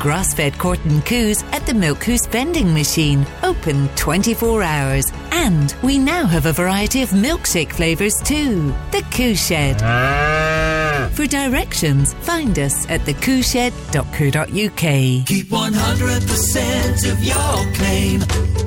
grass fed Corton coos at the Milk Coos vending machine, open 24 hours. And we now have a variety of milkshake flavours too. The Coo Shed. Ah. For directions, find us at thecooshed.co.uk. Keep 100% of your claim.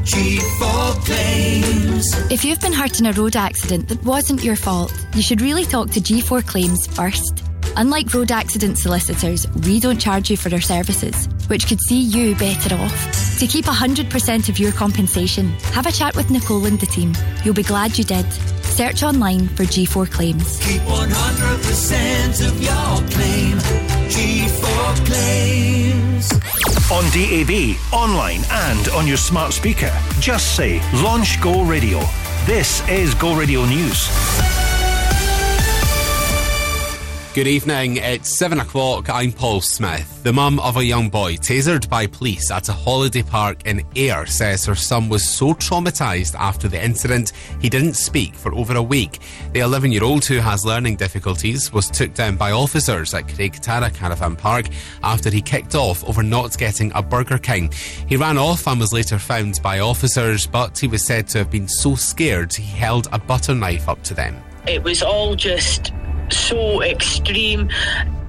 G4 Claims. If you've been hurt in a road accident that wasn't your fault, you should really talk to G4 Claims first. Unlike road accident solicitors, we don't charge you for our services, which could see you better off. To keep 100% of your compensation, have a chat with Nicole and the team. You'll be glad you did. Search online for G4 Claims. Keep 100% of your claim. G4 Claims. On DAB, online, and on your smart speaker. Just say Launch Go Radio. This is Go Radio News. Good evening. It's seven o'clock. I'm Paul Smith. The mum of a young boy tasered by police at a holiday park in Ayr says her son was so traumatised after the incident he didn't speak for over a week. The 11 year old who has learning difficulties was took down by officers at Craig Tara Caravan Park after he kicked off over not getting a Burger King. He ran off and was later found by officers, but he was said to have been so scared he held a butter knife up to them. It was all just so extreme.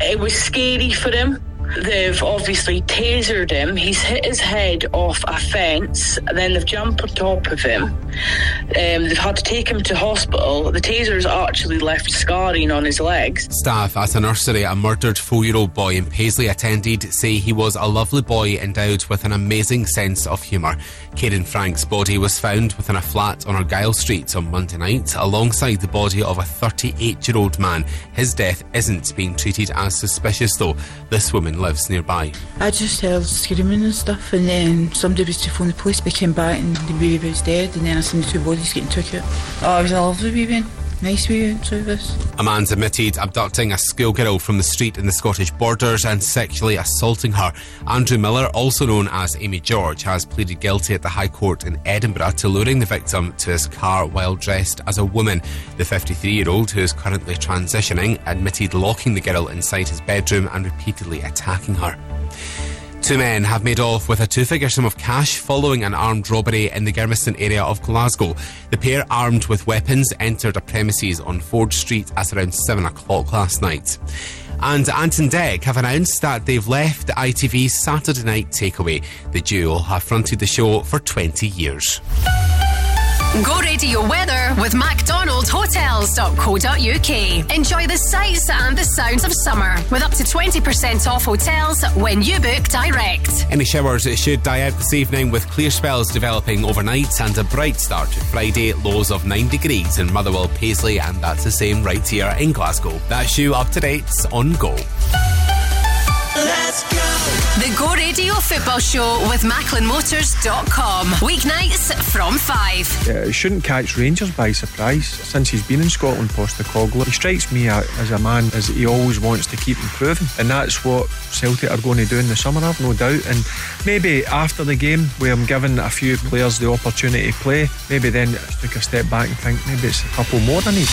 It was scary for him. They've obviously tasered him. He's hit his head off a fence. Then they've jumped on top of him. Um, they've had to take him to hospital. The tasers actually left scarring on his legs. Staff at a nursery a murdered four year old boy in Paisley attended say he was a lovely boy endowed with an amazing sense of humour. Caden Frank's body was found within a flat on Argyle Street on Monday night, alongside the body of a 38 year old man. His death isn't being treated as suspicious, though. This woman lives nearby. I just heard screaming and stuff, and then somebody was to phone the police. They came back, and the baby was dead, and then I seen the two bodies getting took out. Oh, it was a lovely baby. Nice baby, Travis. A man's admitted abducting a schoolgirl from the street in the Scottish borders and sexually assaulting her. Andrew Miller, also known as Amy George, has pleaded guilty at the High Court in Edinburgh to luring the victim to his car while dressed as a woman. The 53 year old, who is currently transitioning, admitted locking the girl inside his bedroom and repeatedly attacking her. Two men have made off with a two figure sum of cash following an armed robbery in the Germiston area of Glasgow. The pair, armed with weapons, entered a premises on Ford Street at around 7 o'clock last night. And Ant and Dec have announced that they've left ITV's Saturday Night Takeaway. The duo have fronted the show for 20 years. Go radio weather with MacDonaldHotels.co.uk. Enjoy the sights and the sounds of summer with up to 20% off hotels when you book direct. Any showers should die out this evening with clear spells developing overnight and a bright start to Friday. Lows of 9 degrees in Motherwell, Paisley, and that's the same right here in Glasgow. That's you up to date on Go. Let's go. The Go Radio Football Show with MacklinMotors.com. Weeknights from 5. Uh, he shouldn't catch Rangers by surprise. Since he's been in Scotland, Postecoglou, he strikes me a- as a man as he always wants to keep improving, and that's what Celtic are going to do in the summer. I've no doubt. And maybe after the game, where I'm giving a few players the opportunity to play, maybe then take a step back and think maybe it's a couple more than need.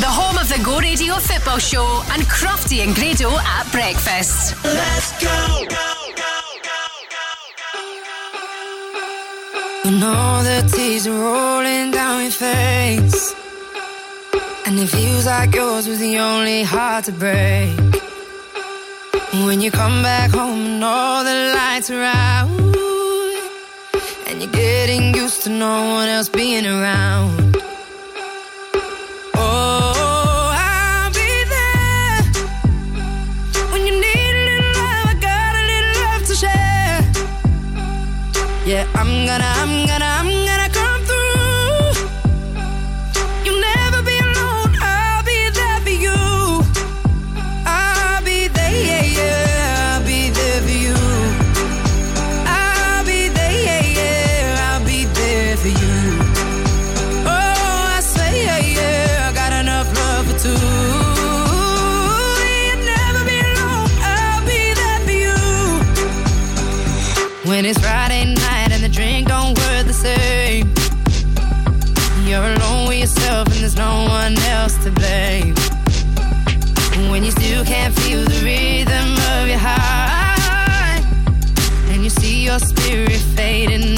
The home of the Go Radio Football Show and Crofty and Grado at breakfast. Let's go. You know the tears are rolling down your face. And it feels like yours was the only heart to break. When you come back home and all the lights are out. And you're getting used to no one else being around. Yeah, I'm gonna, I'm gonna, your spirit fading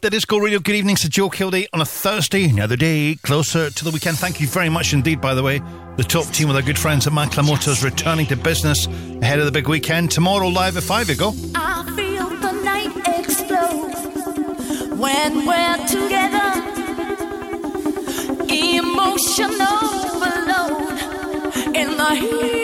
The Disco Radio. Good evening Sir Joe Kilday, on a Thursday. Another day closer to the weekend. Thank you very much indeed, by the way. The top team with our good friends at Macklin Motors is returning to business ahead of the big weekend. Tomorrow, live at 5, you go. I feel the night explode when we're together. Emotional overload in the heat.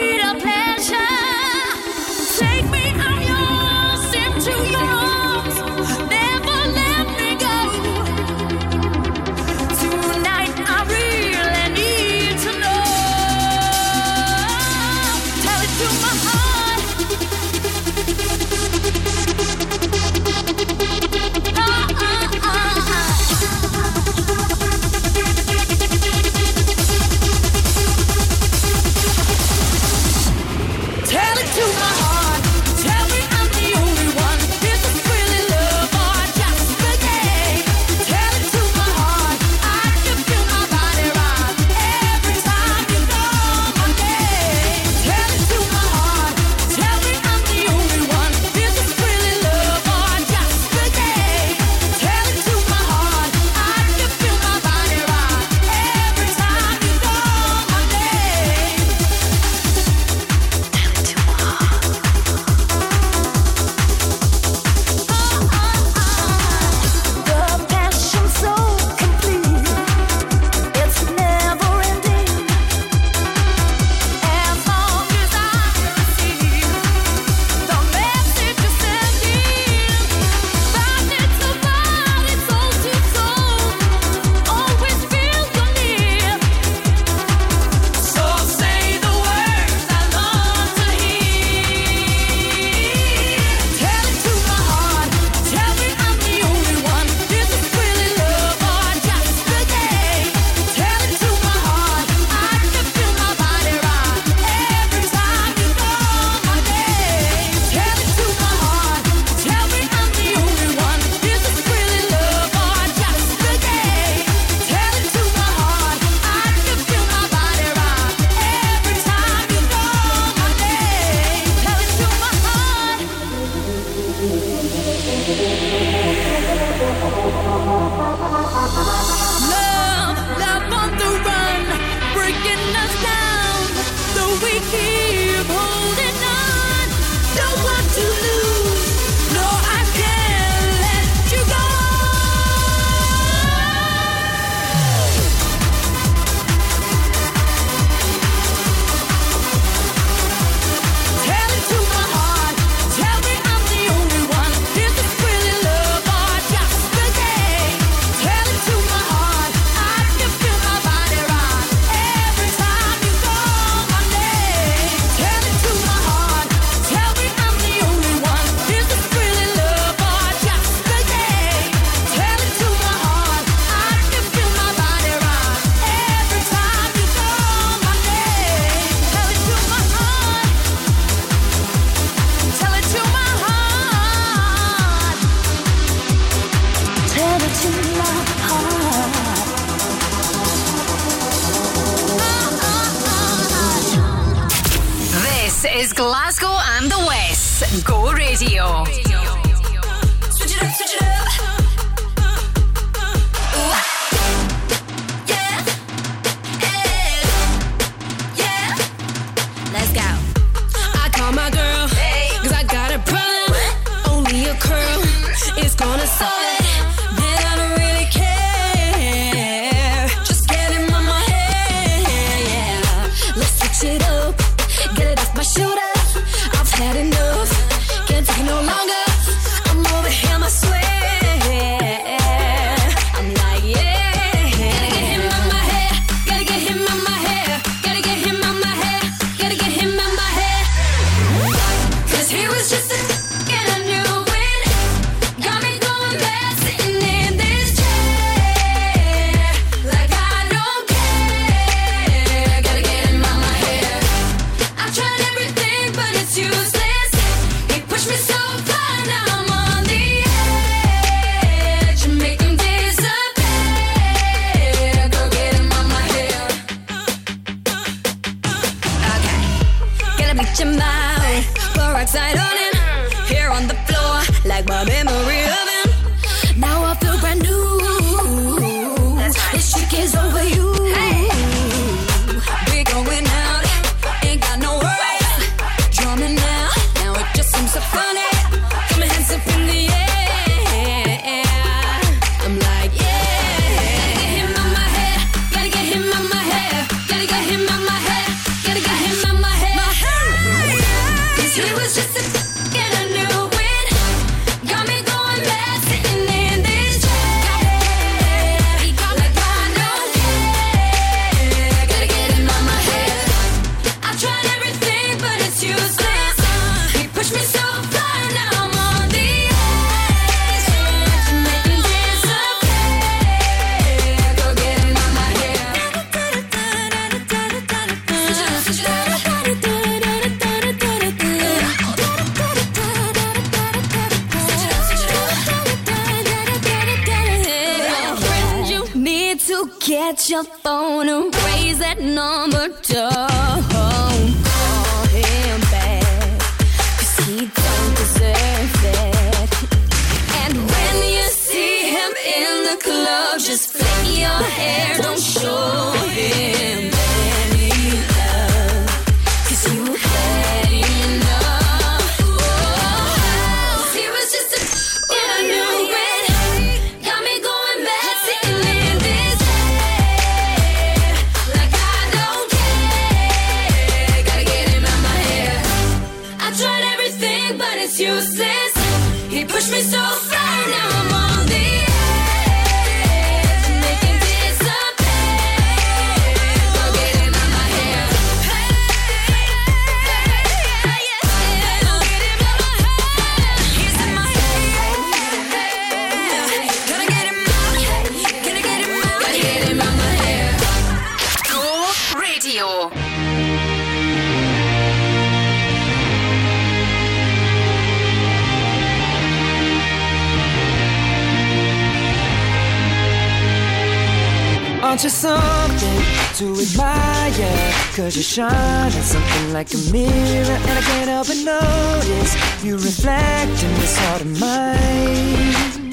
Cause you shine at something like a mirror, and I can't help but notice you reflect in this heart of mine.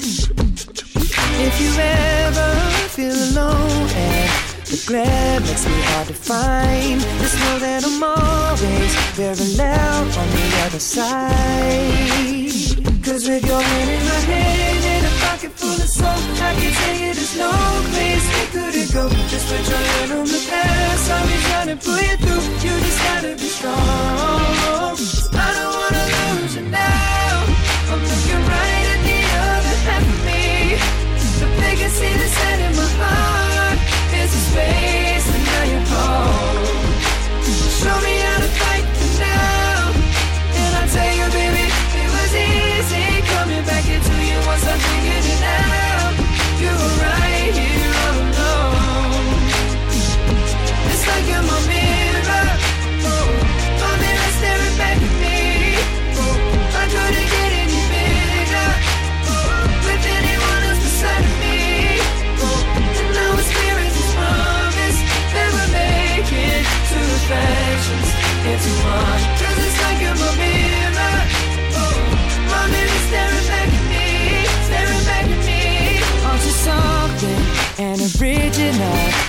If you ever feel alone and the glare makes me hard to find, just know that I'm always very loud on the other side. Cause with your hand in my hand I can there's no place we couldn't go. Just put your hand on the past, I'll be trying to pull you through. You just gotta be strong.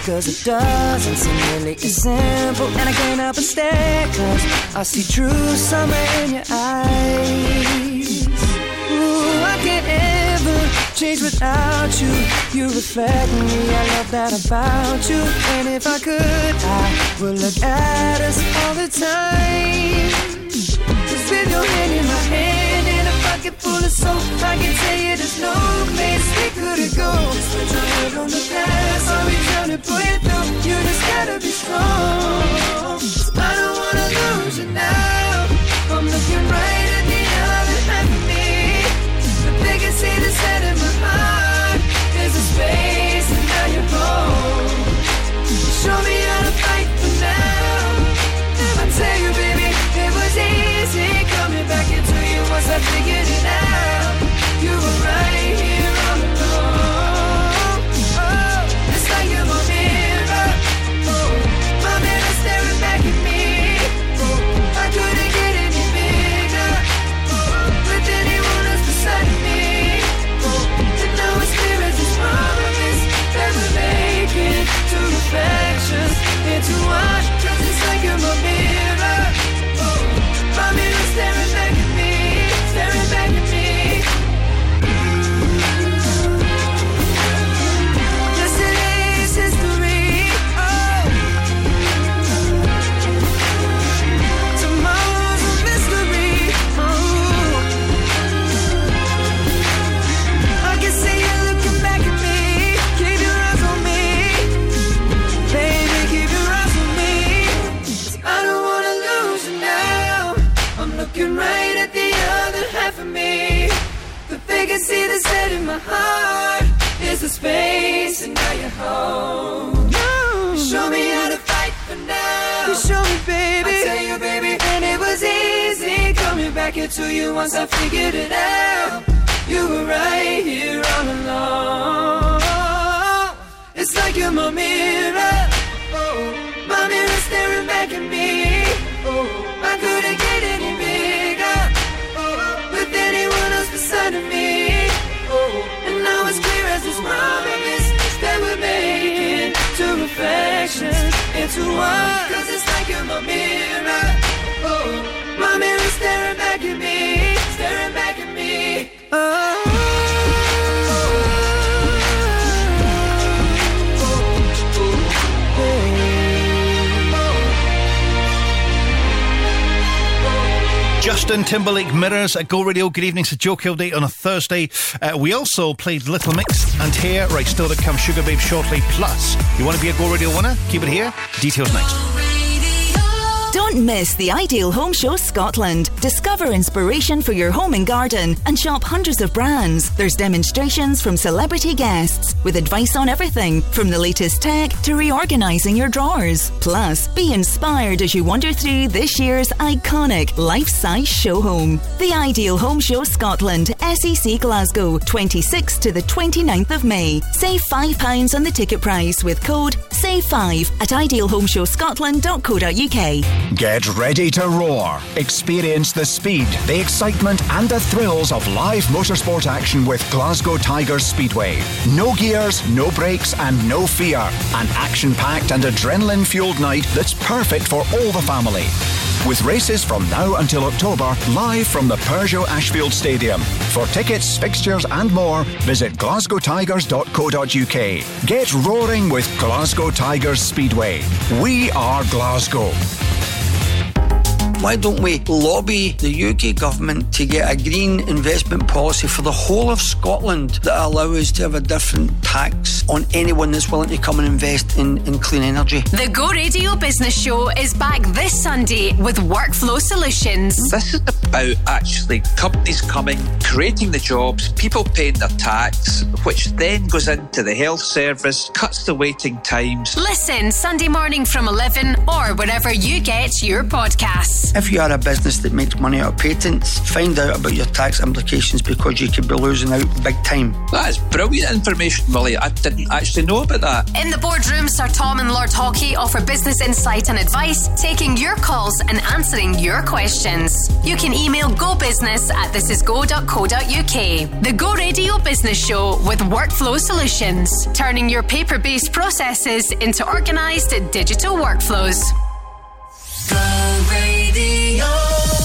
Cause it doesn't seem really as simple. And I can't help but stare, cause I see true summer in your eyes. Ooh, I can't ever change without you. You reflect me, I love that about you. And if I could, I would look at us all the time. Just with your hand in my hand pocket full of soap, I can tell you there's no place we couldn't go. Put your head on the past, I'll be trying to pull you through. You just gotta be strong. I don't wanna lose you now. I'm looking right at the other half of me. The biggest see the set in my heart is a space, and now you're home. Show me how to fight for now. I tell you, I figured it out. Heart is the space, and now you're home. You show me how to fight for now. You show me, baby. I tell you, baby, and it was easy coming back into you once I figured it out. You were right here all along. It's like you're my my mirror. Oh, my mirror staring back at me. Oh, I couldn't get any bigger. Oh, with anyone else beside of me. Making two reflections into one. Cause it's like you're my mirror. Oh, my mirror staring back at me, staring back at me. Oh. Justin Timberlake Mirrors at Go Radio. Good evening to Joe Kilday on a Thursday. Uh, we also played Little Mix and here, right, still to come Sugar Babe shortly. Plus, you want to be a Go Radio winner? Keep it here. Details next. Don't miss the Ideal Home Show Scotland. Discover inspiration for your home and garden and shop hundreds of brands. There's demonstrations from celebrity guests with advice on everything from the latest tech to reorganizing your drawers. Plus, be inspired as you wander through this year's iconic life-size show home. The Ideal Home Show Scotland, SEC Glasgow, 26th to the 29th of May. Save £5 on the ticket price with code SAVE5 at idealhomeshowscotland.co.uk. Get ready to roar. Experience the speed, the excitement, and the thrills of live motorsport action with Glasgow Tigers Speedway. No gears, no brakes, and no fear. An action packed and adrenaline fueled night that's perfect for all the family. With races from now until October, live from the Peugeot Ashfield Stadium. For tickets, fixtures, and more, visit glasgowtigers.co.uk. Get roaring with Glasgow Tigers Speedway. We are Glasgow. Why don't we lobby the UK government to get a green investment policy for the whole of Scotland that allow us to have a different tax on anyone that's willing to come and invest in, in clean energy? The Go Radio Business Show is back this Sunday with Workflow Solutions. This is about actually companies coming, creating the jobs, people paying their tax, which then goes into the health service, cuts the waiting times. Listen Sunday morning from 11 or wherever you get your podcasts. If you are a business that makes money out of patents, find out about your tax implications because you could be losing out big time. That is brilliant information, Willie. I didn't actually know about that. In the boardroom, Sir Tom and Lord Haughey offer business insight and advice, taking your calls and answering your questions. You can email gobusiness at thisisgo.co.uk. The Go Radio Business Show with Workflow Solutions, turning your paper based processes into organised digital workflows. Radio.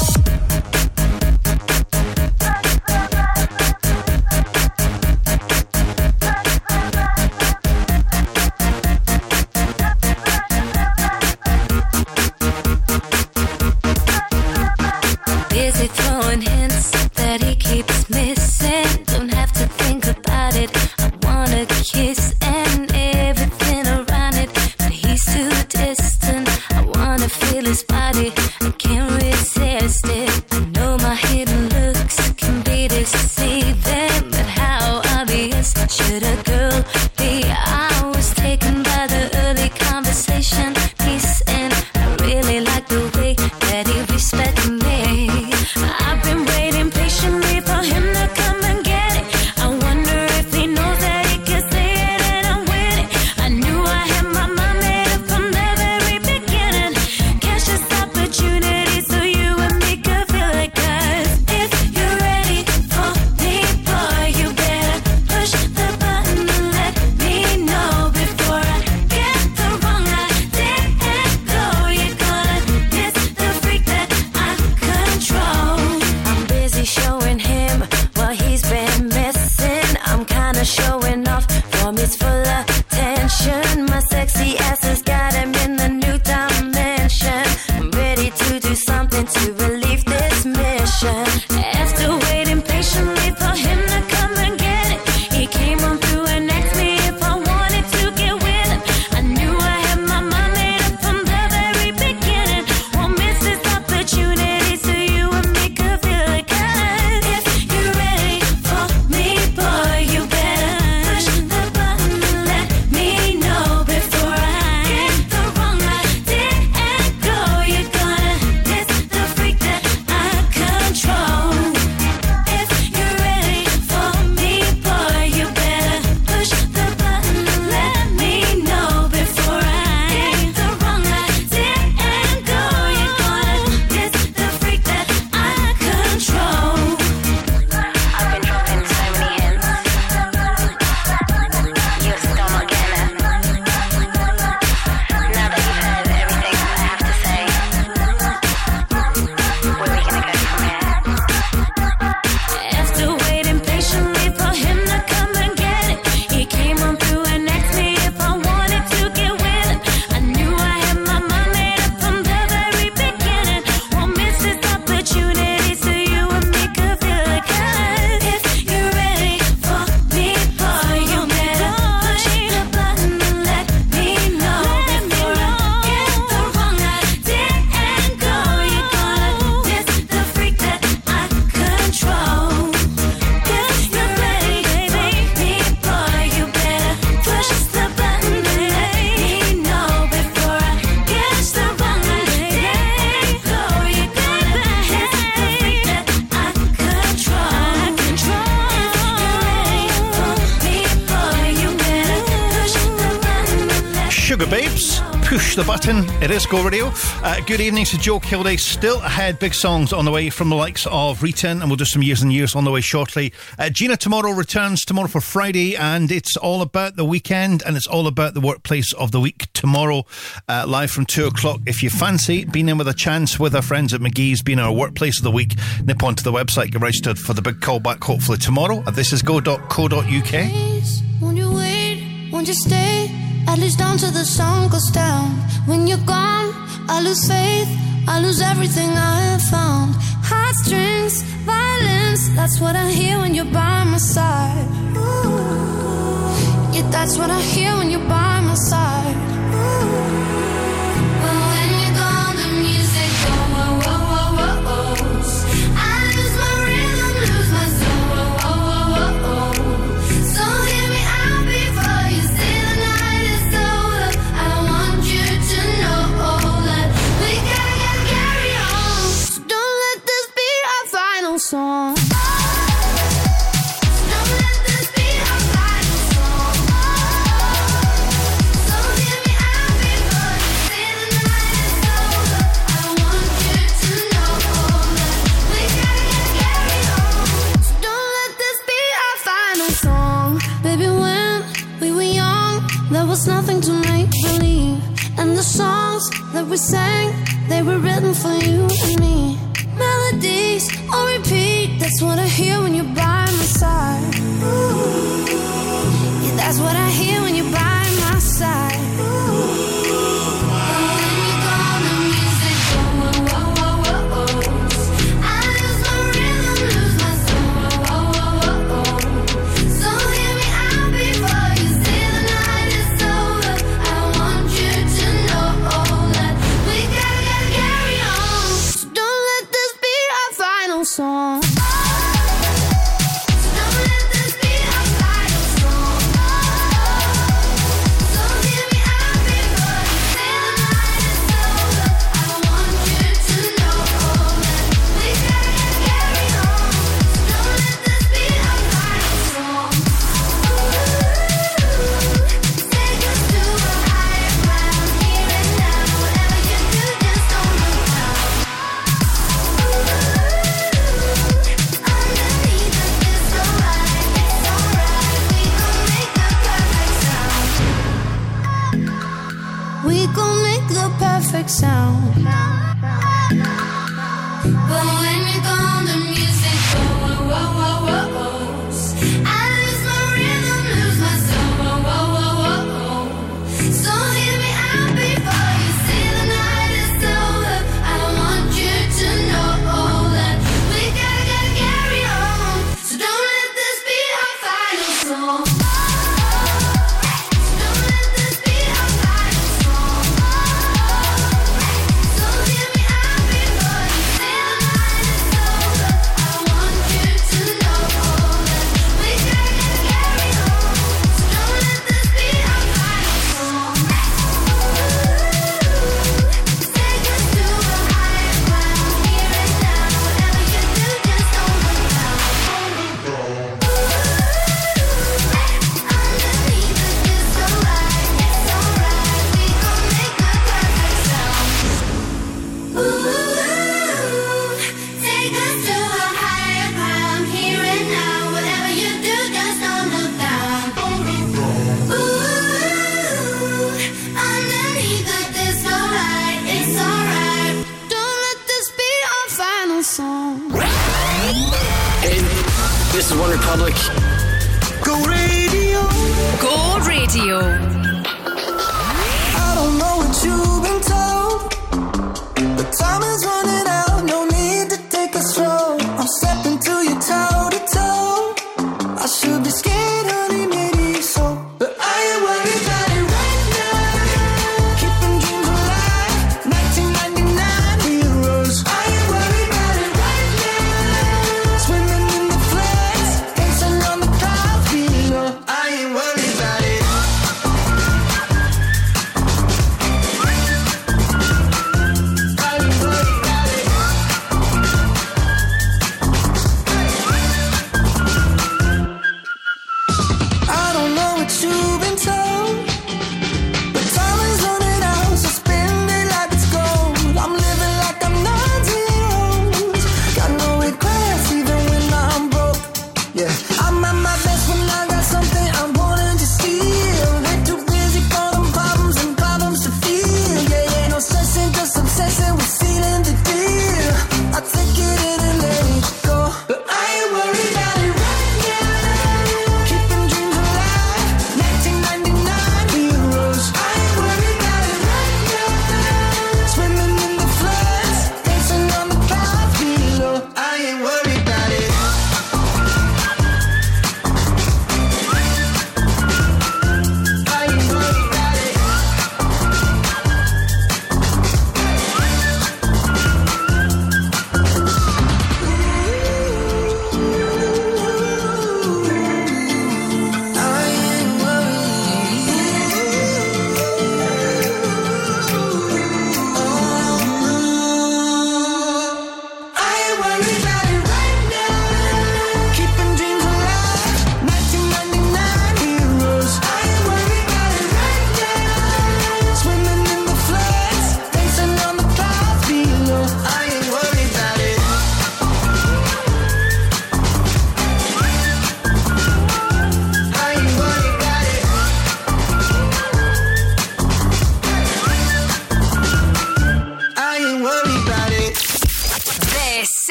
Go Radio. Uh, good evening to Joe Kilday. Still ahead, big songs on the way from the likes of Return, and we'll do some years and years on the way shortly. Uh, Gina tomorrow returns tomorrow for Friday, and it's all about the weekend and it's all about the workplace of the week tomorrow, uh, live from two o'clock. If you fancy being in with a chance with our friends at McGee's, being our workplace of the week, nip onto the website, get registered for the big call back hopefully tomorrow This is Please, won't you wait? Won't you stay? At least down the sun goes down when you're gone. I lose faith, I lose everything I have found. Heartstrings, violence, that's what I hear when you're by my side. Yeah, that's what I hear when you're by my side.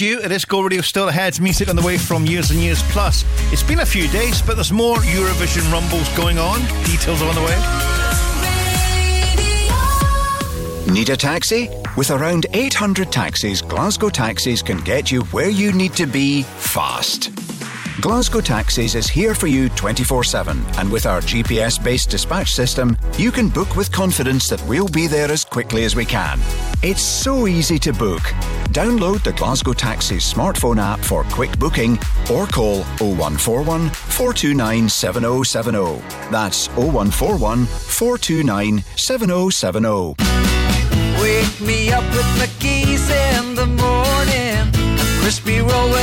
you this go Radio still ahead, music on the way from years and years plus. It's been a few days, but there's more Eurovision rumbles going on. Details are on the way. Need a taxi? With around 800 taxis, Glasgow Taxis can get you where you need to be fast. Glasgow Taxis is here for you 24 7, and with our GPS based dispatch system, you can book with confidence that we'll be there as quickly as we can. It's so easy to book. Download the Glasgow Taxis smartphone app for quick booking or call 0141 429 7070. That's 0141 429 7070. Wake me up with my keys in the morning, crispy roll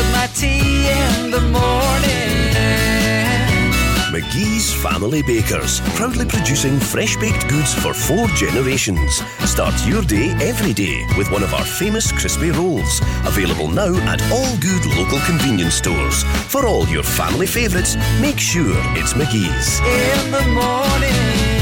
McGee's Family Bakers, proudly producing fresh baked goods for four generations. Start your day every day with one of our famous crispy rolls, available now at all good local convenience stores. For all your family favourites, make sure it's McGee's. In the morning.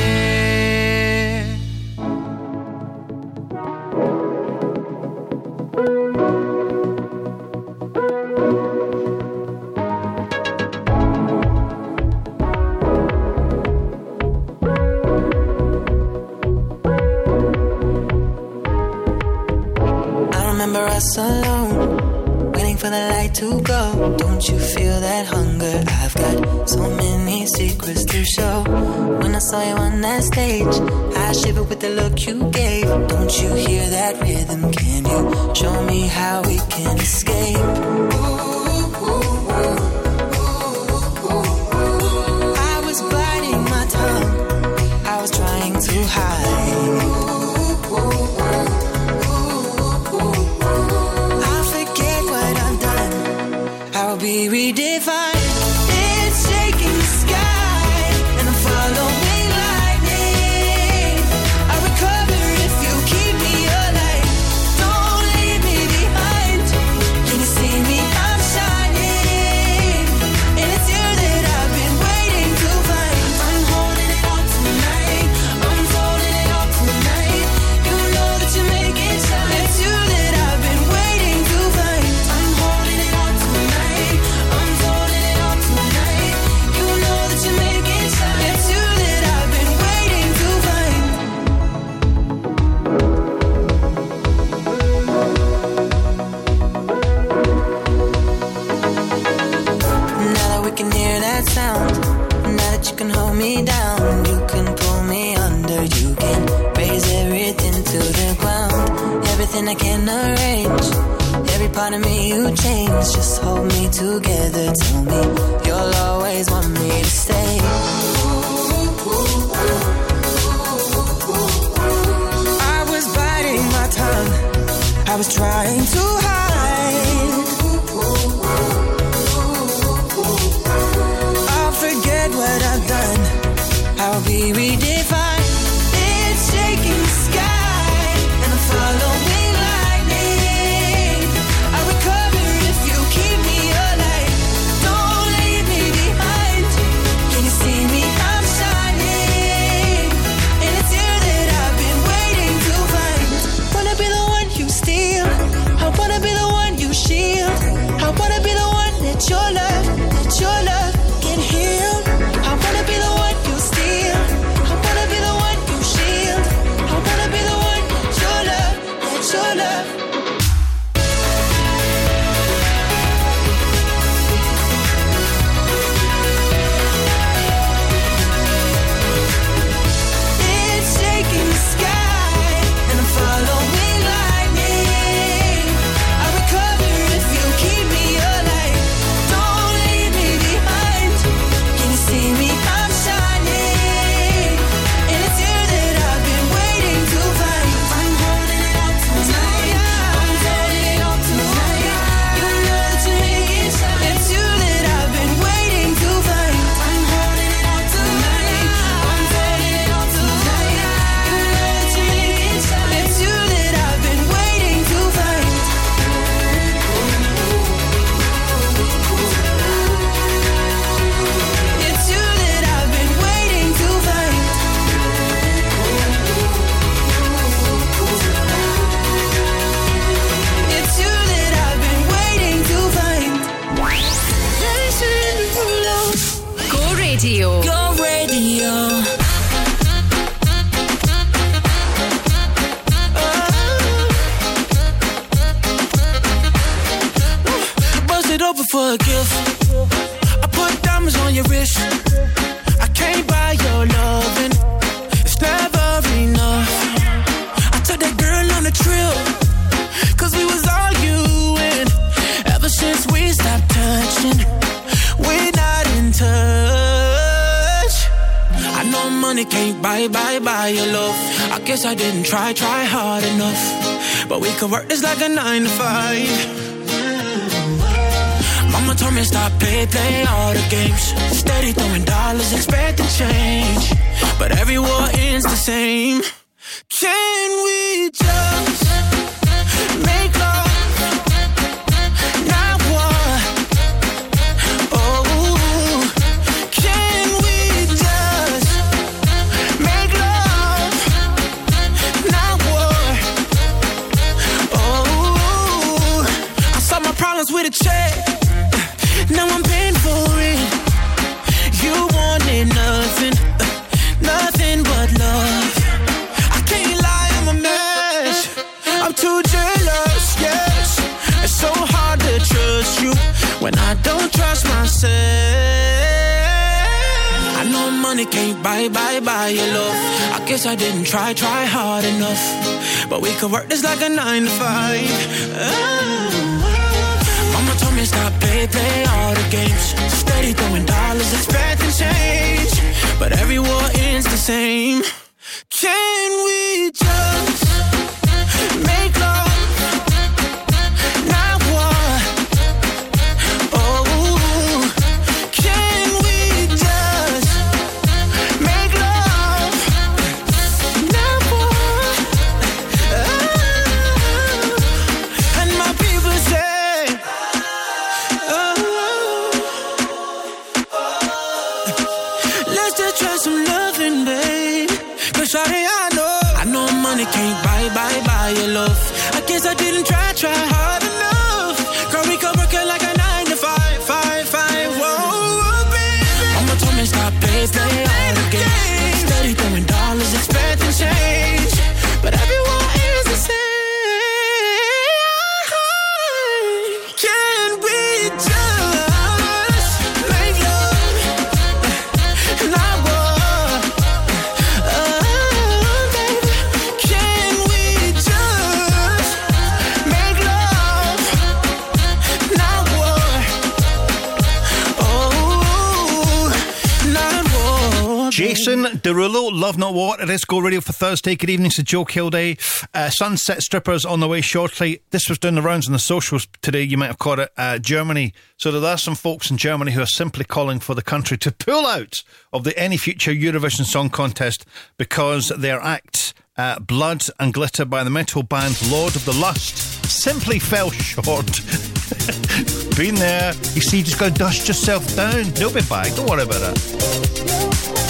Jason Derulo, Love Not War, go Radio for Thursday. Good evening to Joe Kilday. Uh, sunset Strippers on the way shortly. This was doing the rounds on the socials today. You might have caught it. Uh, Germany. So there are some folks in Germany who are simply calling for the country to pull out of the any future Eurovision Song Contest because their act, uh, Blood and Glitter by the metal band Lord of the Lost, simply fell short. Been there. You see, you just go dust yourself down. You'll be back. Don't worry about that.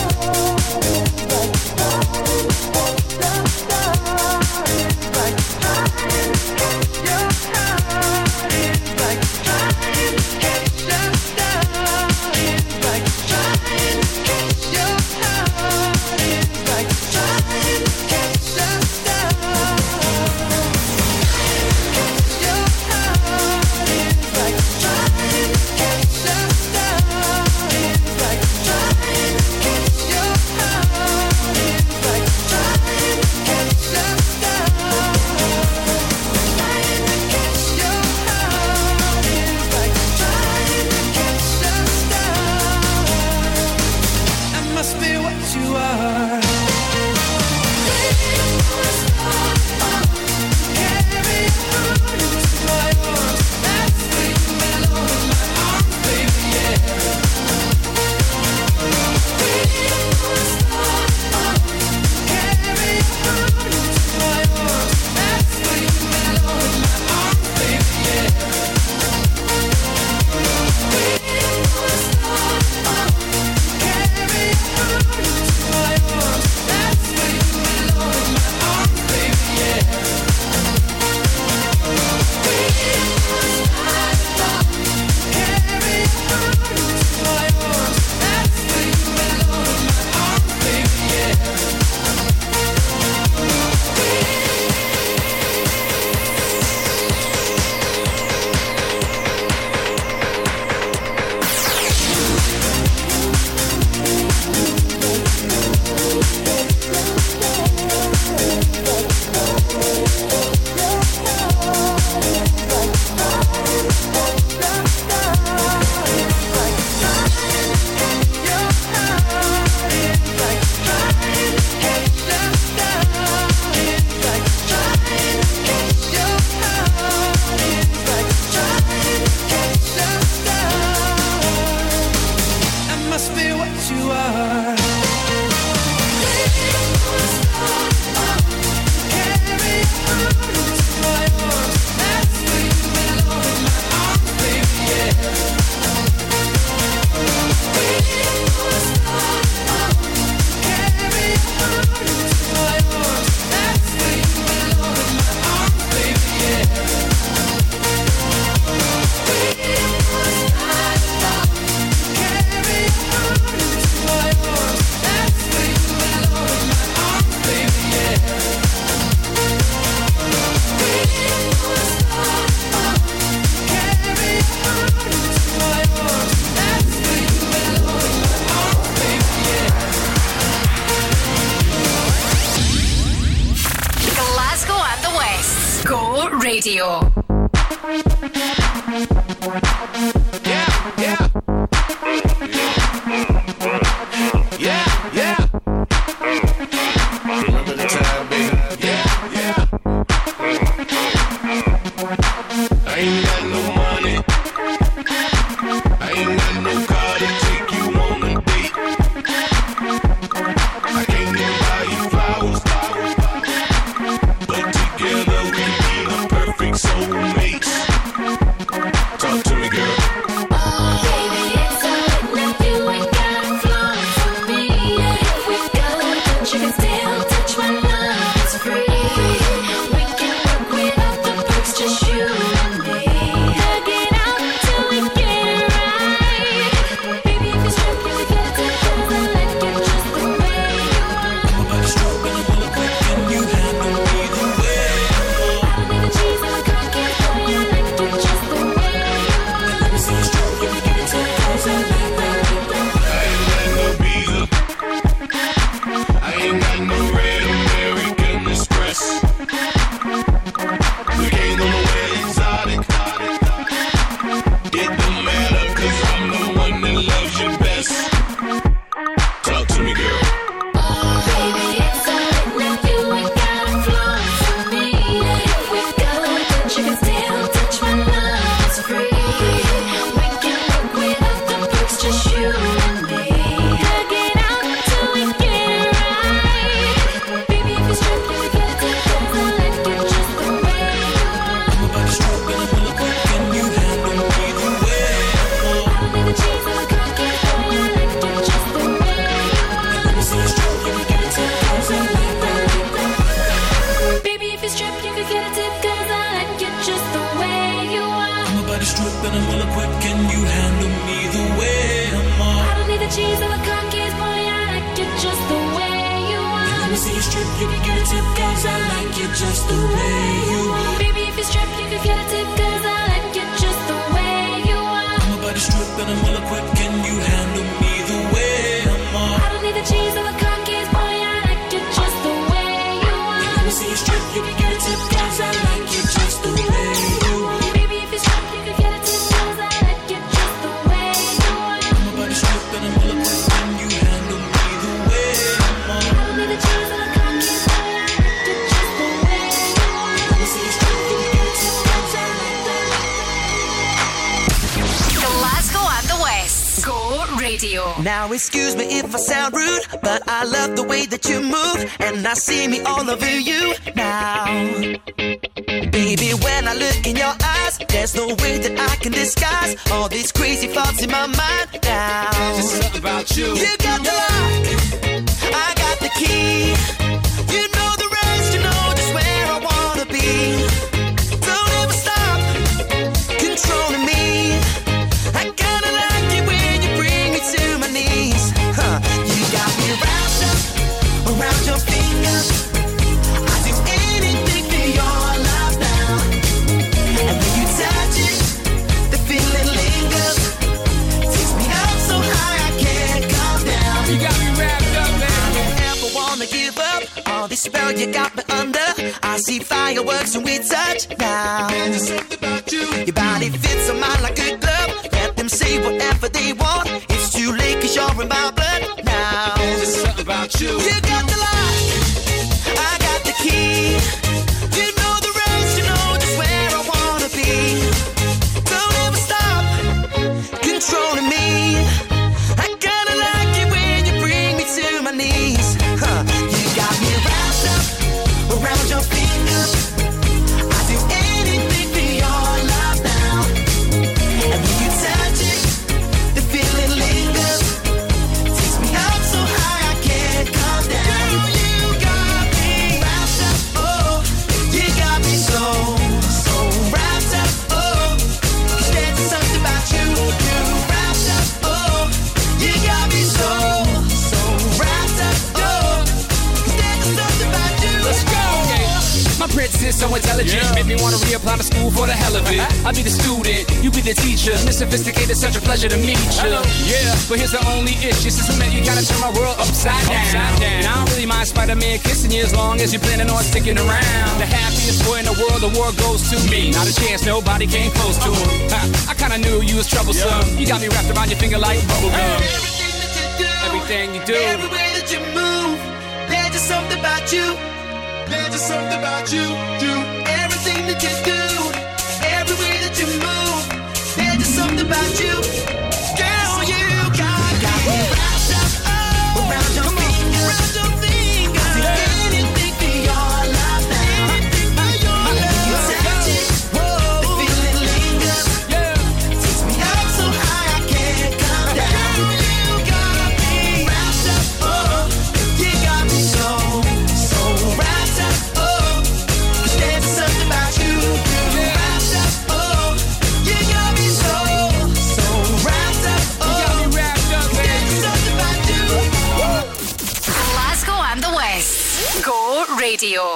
just the way you Now, excuse me if I sound rude, but I love the way that you move, and I see me all over you now. Baby, when I look in your eyes, there's no way that I can disguise all these crazy thoughts in my mind now. There's something about you. You got the lock, I got the key. spell you got me under. I see fireworks and we touch now. Is it something about you? Your body fits on mine like a glove. Let them say whatever they want. It's too late cause you're in my blood now. There's something about you. You got is so intelligent. Make me wanna reapply to school for the hell of it. Uh-huh. I'll be the student, you be the teacher. Miss Sophisticated, such a pleasure to meet you. Yeah, but here's the only issue. Since we met, you gotta turn my world upside down. And I don't really mind Spider-Man kissing you as long as you're planning on sticking around. The happiest boy in the world, the world goes to me. Not a chance, nobody came close to him. Uh-huh. Ha, I kinda knew you was troublesome. You got me wrapped around your finger like bubblegum. Everything you do. Everywhere that you move, there's just something about you. Something about you. Do everything that you do. Everywhere that you move, there's just something about you.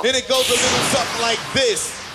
And it goes a little something like this.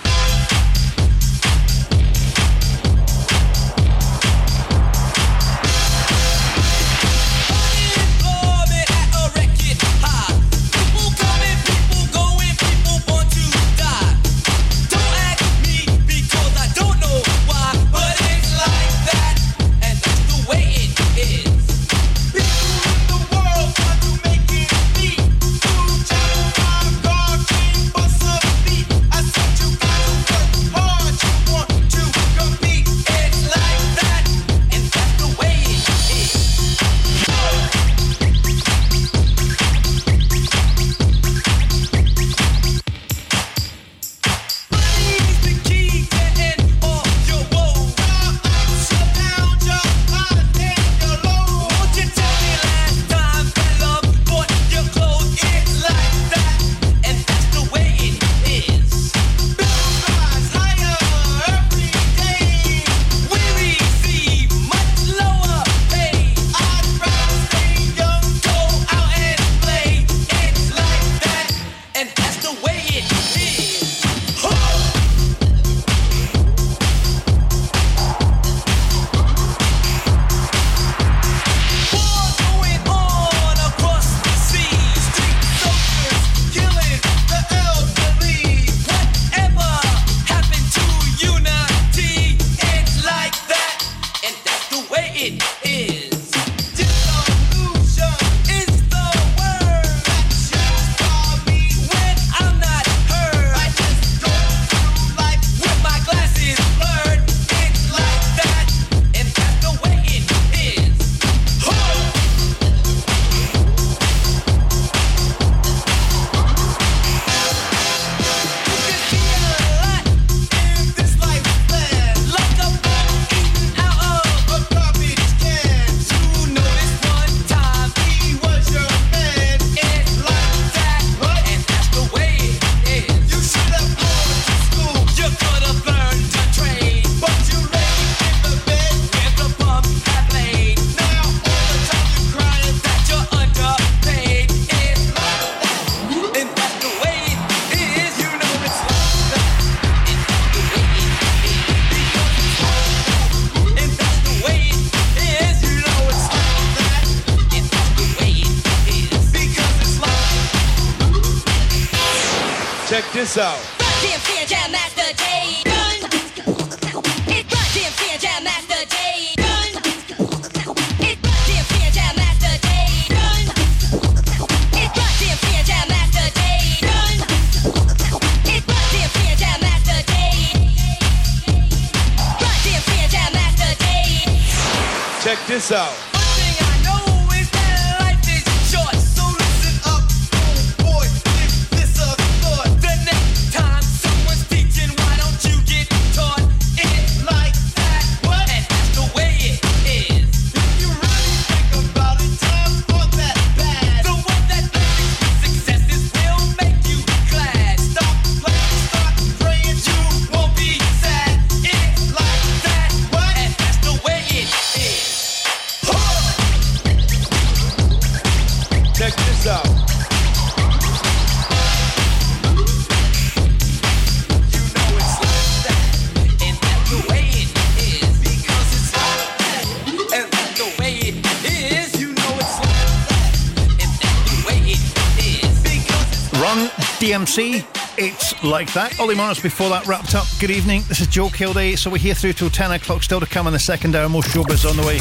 That. Olly Murs before that wrapped up. Good evening. This is Joe Kilday. So we're here through till 10 o'clock. Still to come in the second hour. More showbiz on the way.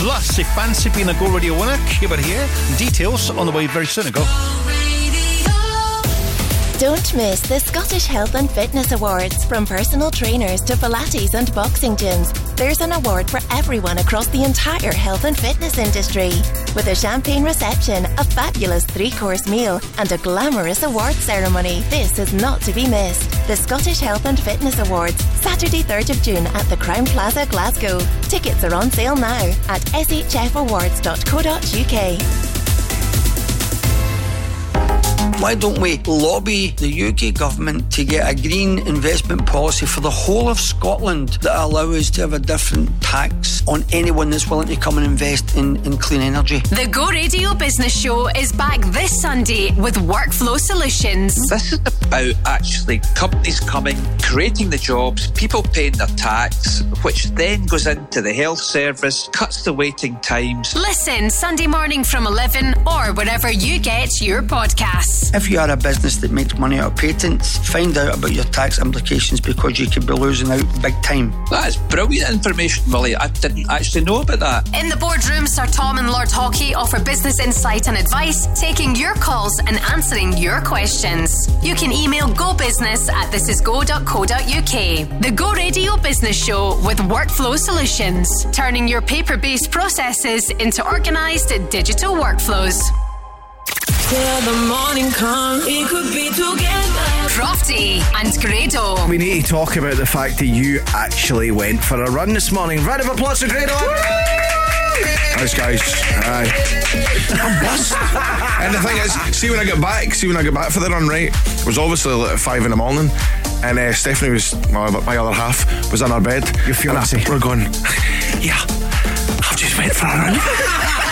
Plus, if fancy being a Go Radio winner, keep it here. Details on the way very soon. Go. Don't miss the Scottish Health and Fitness Awards. From personal trainers to Pilates and boxing gyms, there's an award for everyone across the entire health and fitness industry. With a champagne reception, a fabulous three course meal, and a glamorous award ceremony, this is not to be missed. The Scottish Health and Fitness Awards, Saturday, 3rd of June at the Crowne Plaza, Glasgow. Tickets are on sale now at shfawards.co.uk. Why don't we lobby the UK government to get a green investment policy for the whole of Scotland that allows us to have a different tax on anyone that's willing to come and invest in, in clean energy? The Go Radio Business Show is back this Sunday with Workflow Solutions. This is about actually companies coming, creating the jobs, people paying their tax, which then goes into the health service, cuts the waiting times. Listen Sunday morning from 11 or wherever you get your podcasts. If you are a business that makes money out of patents, find out about your tax implications because you could be losing out big time. That is brilliant information, Willie. I didn't actually know about that. In the boardroom, Sir Tom and Lord Haughey offer business insight and advice, taking your calls and answering your questions. You can email gobusiness at thisisgo.co.uk. The Go Radio Business Show with Workflow Solutions, turning your paper based processes into organised digital workflows. Till the morning come, we could be together. Crofty and Grado. We need to talk about the fact that you actually went for a run this morning. Round of applause for Grado. Thanks, guys. Aye. I'm buzzed. and the thing is, see when I get back, see when I get back for the run, right? It was obviously like five in the morning, and uh, Stephanie was, my, my other half, was in her bed. Your fiance. We're going, yeah, I've just went for a run.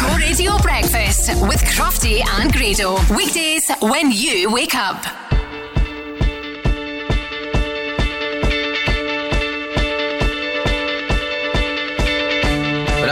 Go Radio Breakfast with Crofty and Grado. Weekdays when you wake up.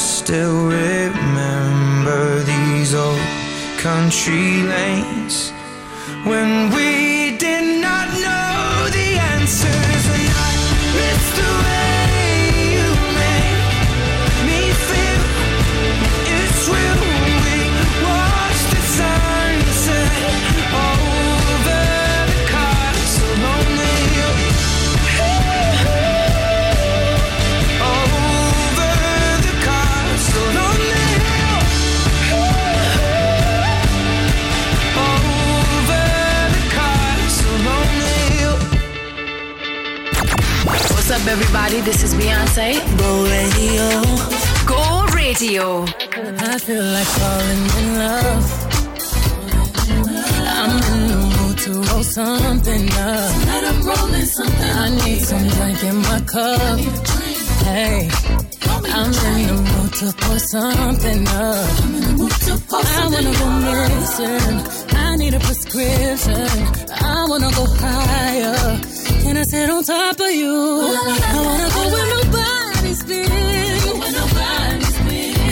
still remember these old country lanes everybody? This is Beyonce. Go Radio. Go Radio. I feel like falling in love. I'm in the mood to roll something up. Tonight I'm rolling something. I need some drink in my cup. Hey, I'm in the mood to pour something up. I wanna go missing. I need a prescription. I wanna go higher. Can I sit on top of you? I wanna go where nobody's been.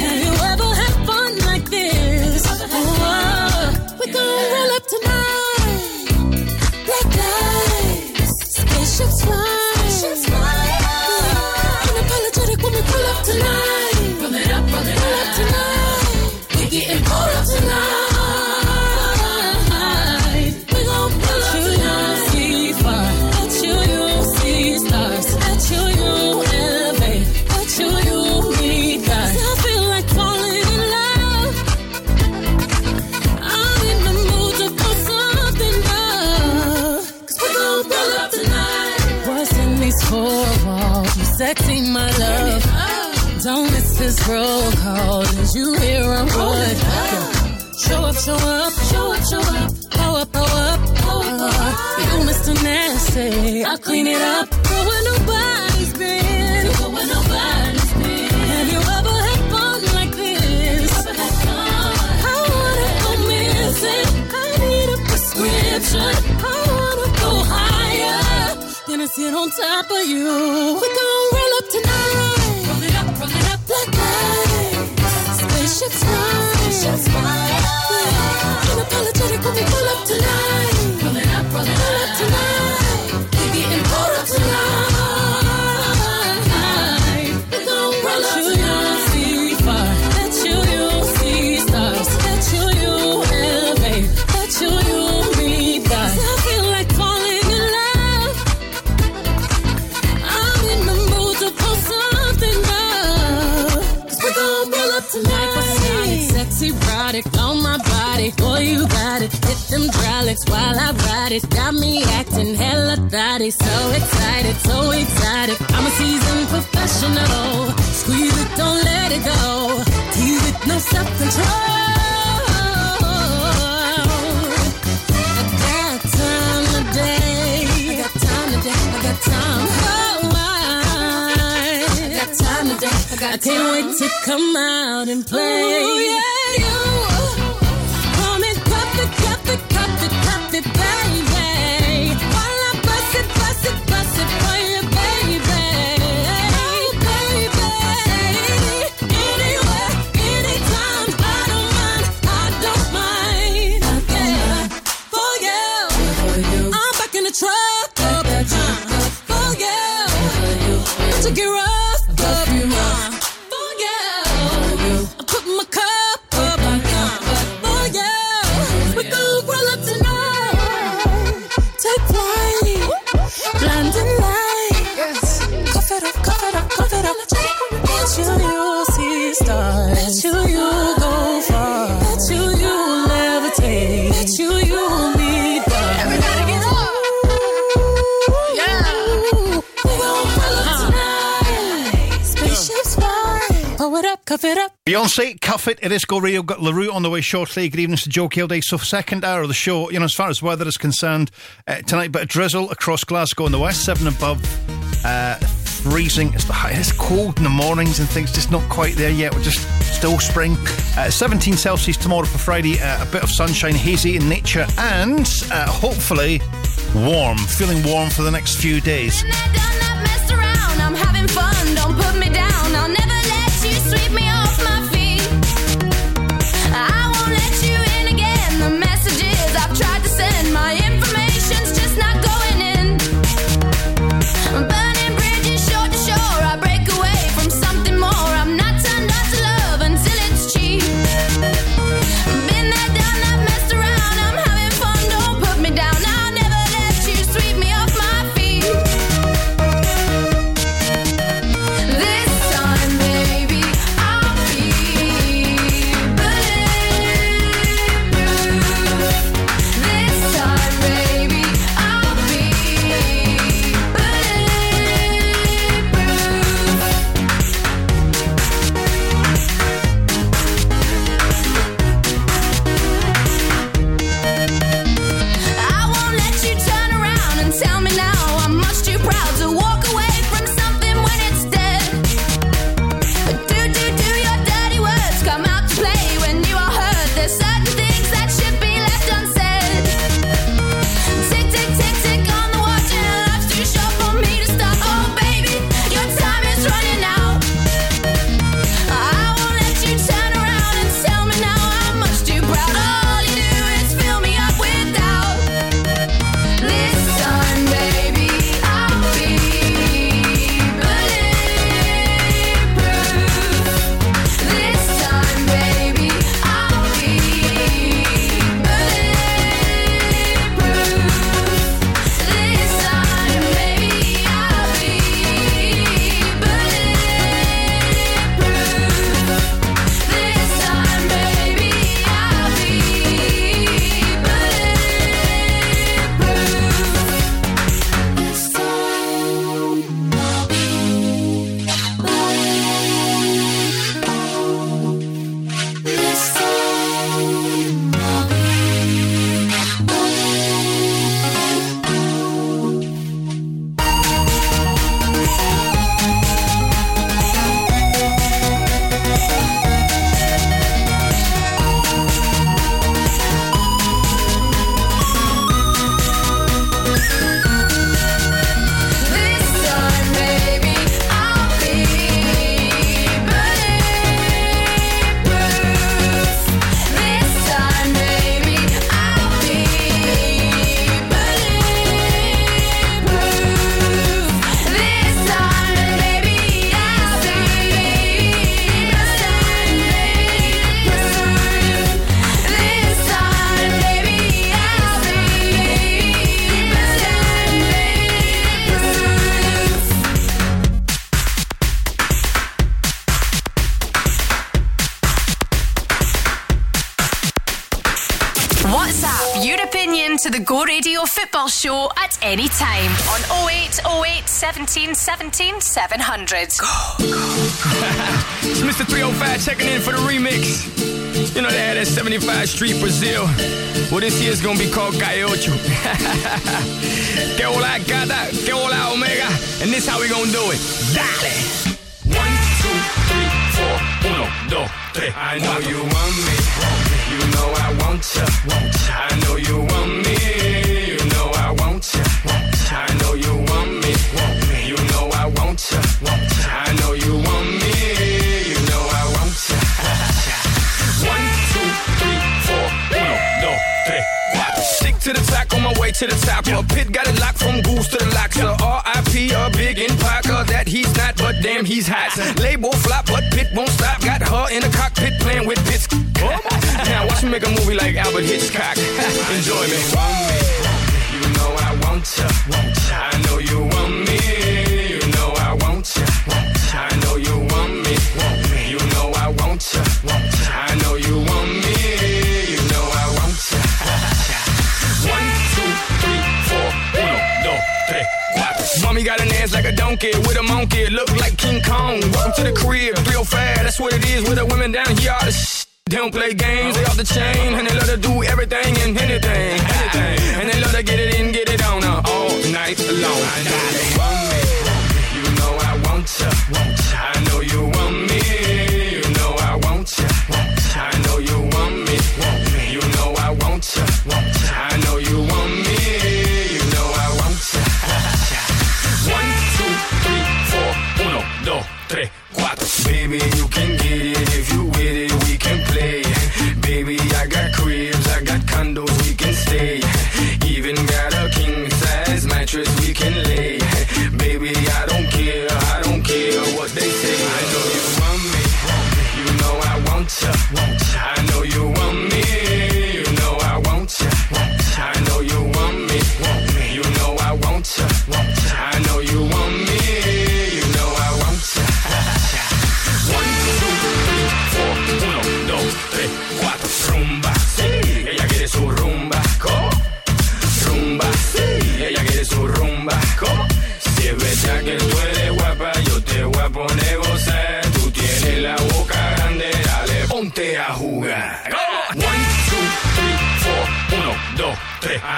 Have you ever had fun like this? Oh, we gon' roll roll call. Did you hear a word? Show up, show up, show up, show up. Pow up, pow up, pow up. You Mr. Nasty, I'll clean it up. Go where nobody's been. Go where nobody's been. Have you ever had fun like this? I wanna go missing. I need a prescription. I wanna go higher. Gonna sit on top of you. We gon' roll up tonight. We pull up tonight. Up, up tonight. We getting pulled up tonight. We gon' roll up tonight. See far. Let you, you see stars. Let you, you elevate. Let you, you meet God. I feel like falling in love. I'm in the mood to pull something up. Cause we gon' pull up tonight. Sexy product on them hydraulics while I ride it. Got me acting hella thotty. So excited, so excited. I'm a seasoned professional. Squeeze it, don't let it go. Tease it, no self control. Time. Oh, I, I got time today. I, got oh, I can't wait to come out and play. Ooh, yeah, you. Beyonce, cuff it. Is Go Radio. Got LaRue on the way shortly. Good evening to Joe Kilday. So, second hour of the show, you know, as far as weather is concerned, uh, tonight, bit of drizzle across Glasgow in the west, seven above. Uh, freezing. It's, the high, it's cold in the mornings and things, just not quite there yet. We're just still spring. Uh, 17 Celsius tomorrow for Friday. Uh, a bit of sunshine, hazy in nature, and uh, hopefully warm. Feeling warm for the next few days. Show at any time on 0808 17 17 700. It's Mr. 305 checking in for the remix. You know they had that 75 Street Brazil. Well, this year's gonna be called Calle Ocho. que hola gata, que hola omega. And this how we gonna do it. Dale! One, two, three, four, uno, dos, tres. I know you want me. You know I want ya. I know you. You to the top. A pit got it locked from goose to the locks. A R.I.P. a big in Parker that he's not, but damn he's hot. Label flop, but Pit won't stop. Got her in the cockpit playing with bits. now watch me make a movie like Alfred Hitchcock. Enjoy me. You know I want. I know ass like a donkey with a monkey. look like King Kong. Welcome to the crib, real oh fast. That's what it is with the women down here. All the sh- they don't play games, they off the chain, and they love to do everything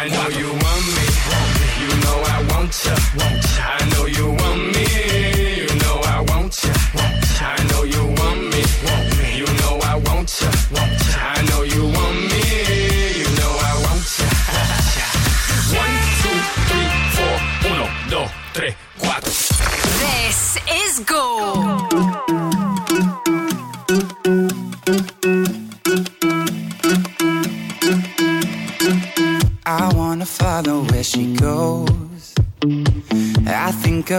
I know you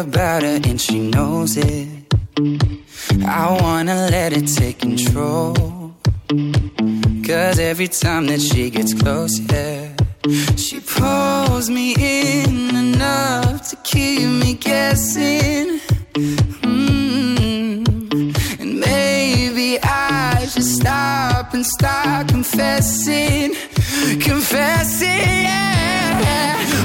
about her and she knows it. I wanna let it take control. Cause every time that she gets close, yeah, she pulls me in enough to keep me guessing. Mm. And maybe I should stop and start confessing, confessing. Yeah.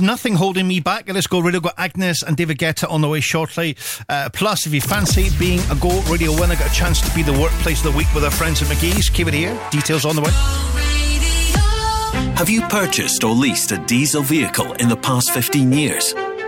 Nothing holding me back. Let's go radio. Got Agnes and David Guetta on the way shortly. Uh, plus, if you fancy being a Go Radio winner, got a chance to be the workplace of the week with our friends at McGee's. Keep it here. Details on the way. Have you purchased or leased a diesel vehicle in the past 15 years?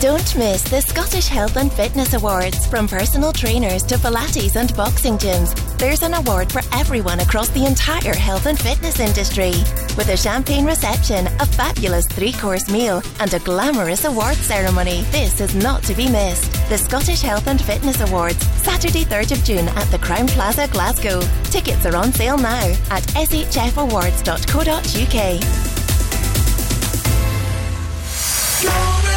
Don't miss the Scottish Health and Fitness Awards. From personal trainers to Pilates and boxing gyms, there's an award for everyone across the entire health and fitness industry. With a champagne reception, a fabulous three course meal, and a glamorous award ceremony, this is not to be missed. The Scottish Health and Fitness Awards, Saturday, 3rd of June at the Crowne Plaza, Glasgow. Tickets are on sale now at shfawards.co.uk. Release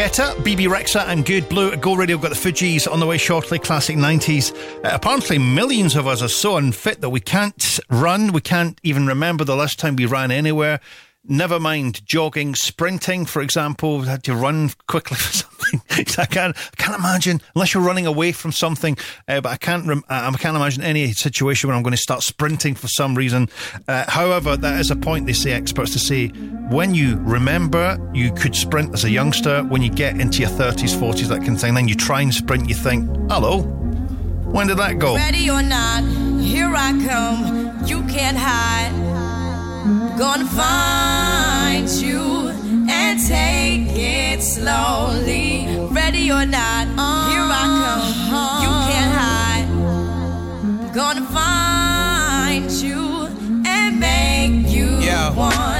Guetta, Bebe Rexha, and Good Blue Go Radio. Got the Fugees on the way shortly. Classic 90s. Uh, apparently, millions of us are so unfit that we can't run. We can't even remember the last time we ran anywhere. Never mind jogging, sprinting, for example. Had to run quickly for. I can't, I can't imagine unless you're running away from something. Uh, but I can't, rem- I can't imagine any situation where I'm going to start sprinting for some reason. Uh, however, that is a point they say experts to say when you remember you could sprint as a youngster. When you get into your 30s, 40s, that kind of thing, then you try and sprint. You think, hello, when did that go? Ready or not, here I come. You can't hide. Gonna find you take it slowly. Ready or not, here I come. You can't hide. Gonna find you and make you Yeah. want me.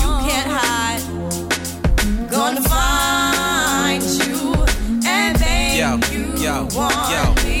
Yo, yo, yo.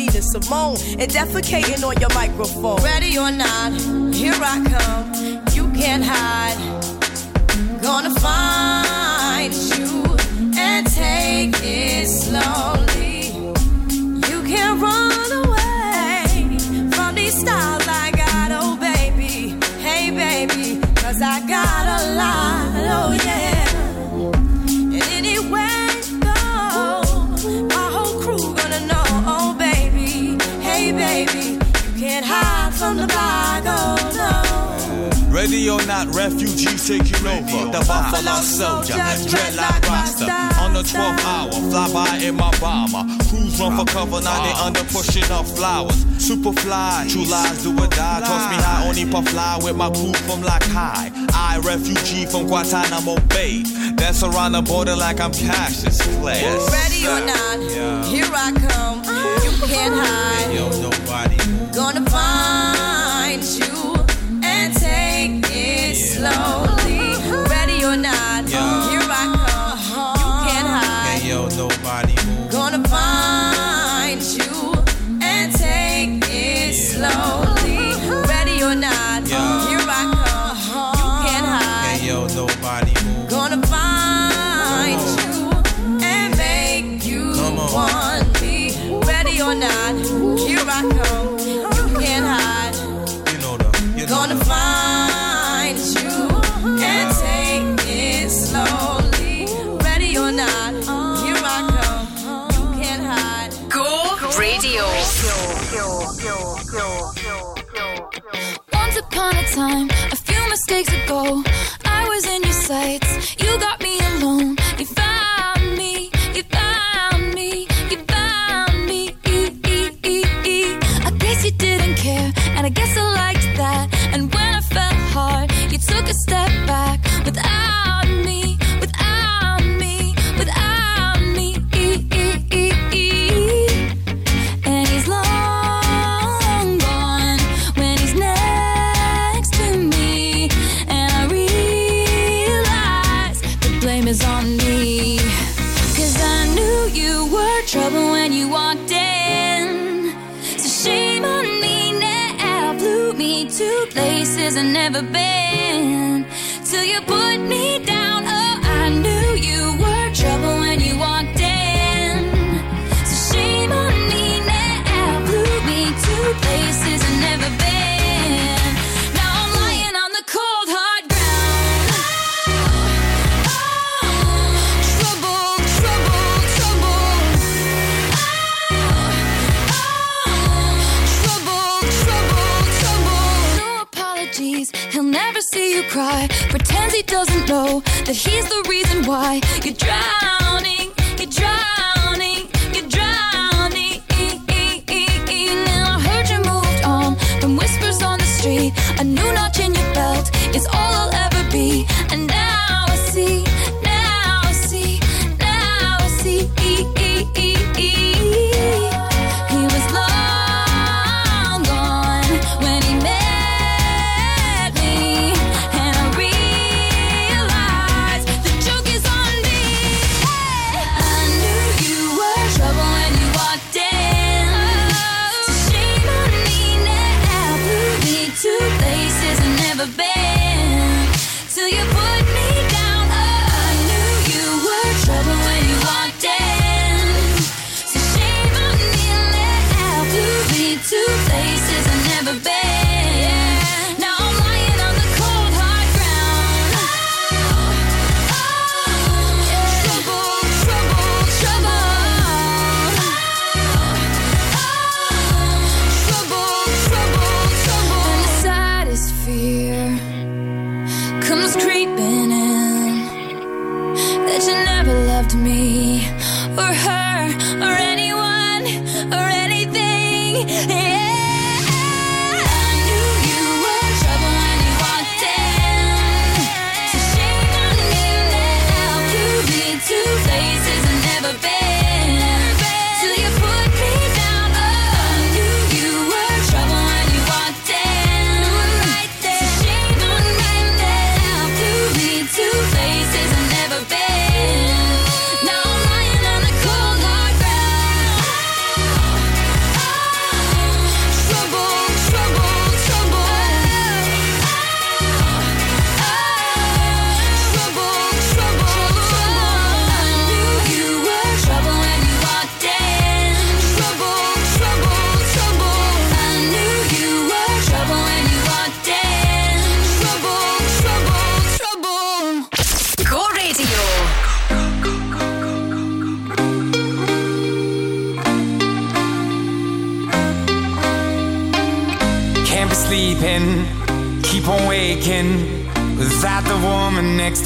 Nina Simone and defecating on your microphone. Ready or not, here I come. You can't hide. Gonna find you and take it slowly. You can't run away from the block, oh no. Ready or not, refugees taking over. The Buffalo Soldier, dreadlock roster. On the 12th hour, fly by in my bomber. Crews run for cover, now they under pushing up flowers. Super fly, true lies do or die. Toss me high, only puff fly with my crew from like high. I, refugee from Guantanamo Bay. Dance around the border like I'm Cassius Clay. Ready or not, here I come. You can't hide. Yo, nobody. Gonna I come. You can't hide. You know the, you Gonna find you and take it slowly. Ready or not, here I come. You can't hide. Go Radio. Once upon a time, a few mistakes ago, I was in your sights. You got cry. Pretends he doesn't know that he's the reason why you're drowning.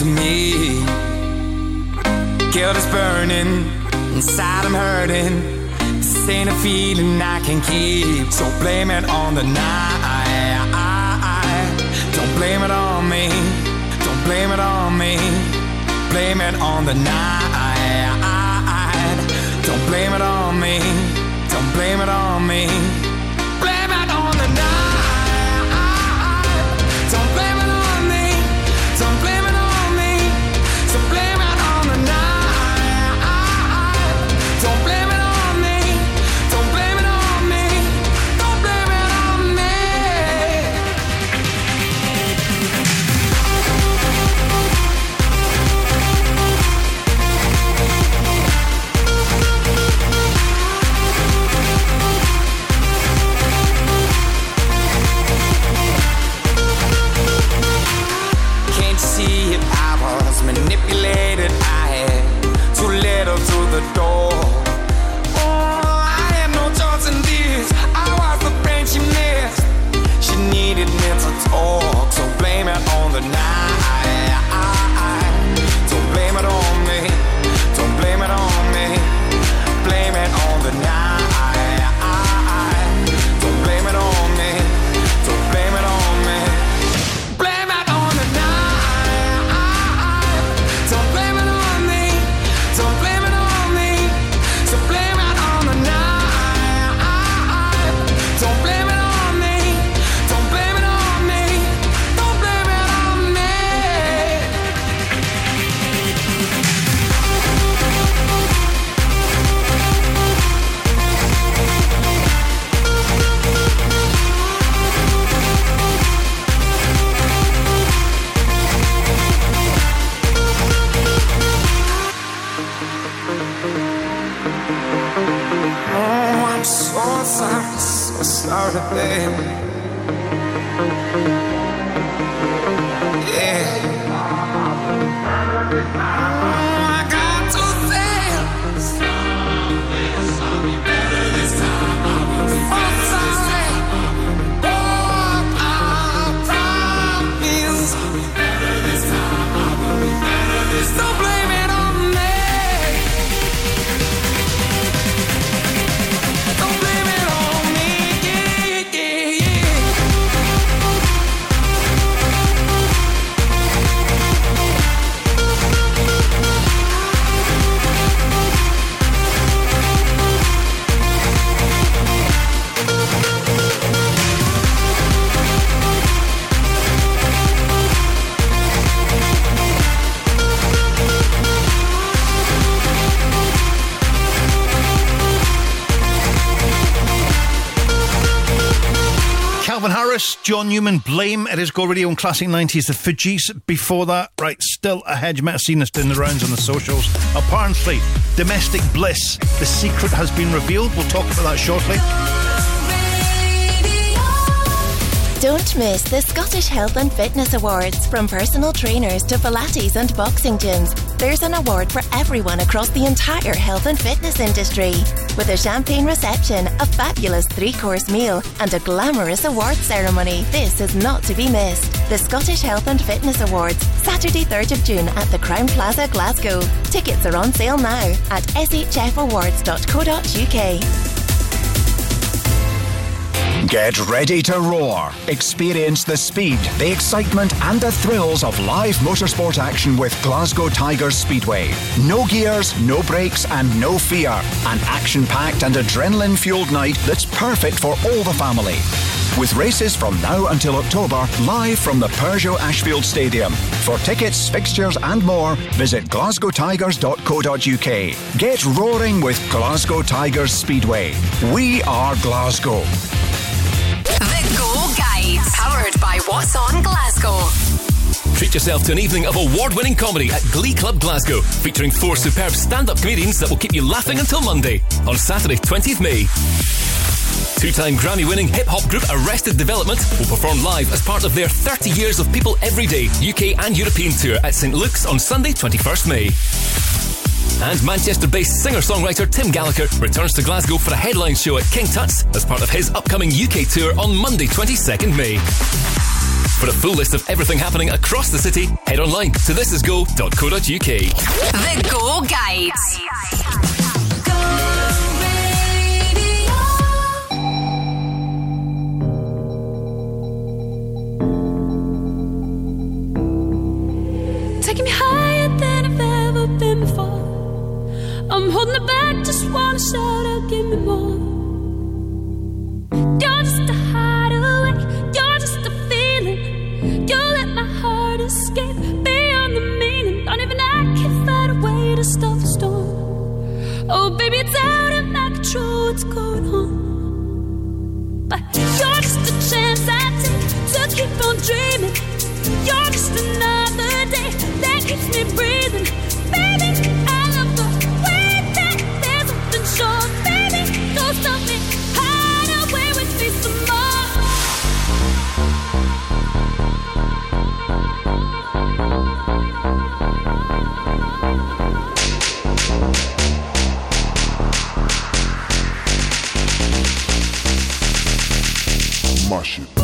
to me. Guilt is burning, inside I'm hurting. This ain't a feeling I can keep. So blame it on the night. Don't blame it on me. Don't blame it on me. Blame it on the night. Don't blame it on me. Don't blame it on me Newman, Blame at his Go Radio and Classic 90s. The Fugees before that, right, still ahead. You might have seen us doing the rounds on the socials. Apparently, domestic bliss. The secret has been revealed. We'll talk about that shortly. Don't miss the Scottish Health and Fitness Awards. From personal trainers to Pilates and boxing gyms, there's an award for everyone across the entire health and fitness industry. With a champagne reception, a fabulous three course meal, and a glamorous award ceremony, this is not to be missed. The Scottish Health and Fitness Awards, Saturday, 3rd of June at the Crowne Plaza, Glasgow. Tickets are on sale now at shfawards.co.uk. Get ready to roar. Experience the speed, the excitement, and the thrills of live motorsport action with Glasgow Tigers Speedway. No gears, no brakes, and no fear. An action packed and adrenaline fueled night that's perfect for all the family. With races from now until October, live from the Peugeot Ashfield Stadium. For tickets, fixtures, and more, visit glasgowtigers.co.uk. Get roaring with Glasgow Tigers Speedway. We are Glasgow. The Go Guide, powered by What's On Glasgow. Treat yourself to an evening of award winning comedy at Glee Club Glasgow, featuring four superb stand up comedians that will keep you laughing until Monday on Saturday, 20th May. Two time Grammy winning hip hop group Arrested Development will perform live as part of their 30 Years of People Every Day UK and European tour at St Luke's on Sunday, 21st May. And Manchester based singer songwriter Tim Gallagher returns to Glasgow for a headline show at King Tut's as part of his upcoming UK tour on Monday, 22nd May. For a full list of everything happening across the city, head online to thisisgo.co.uk. The Go Guide. Holding it back, just wanna shout out, give me more. You're just a hideaway, you're just a feeling. You let my heart escape beyond the meaning. Don't even I can find a way to stop the storm. Oh, baby, it's out of my control, what's going on? But you're just a chance I take to keep on dreaming. You're just another day that keeps me breathing. Mush it.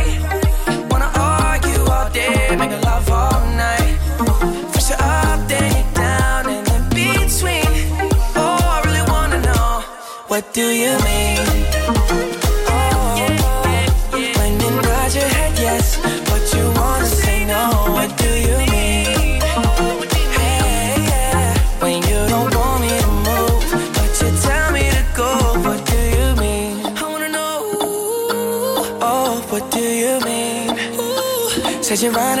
Do you mean? Oh, when you nod your head yes, but you wanna say no. What do you mean? Hey, yeah, when you don't want me to move, but you tell me to go. What do you mean? I wanna know. Oh, what do you mean? Says you're running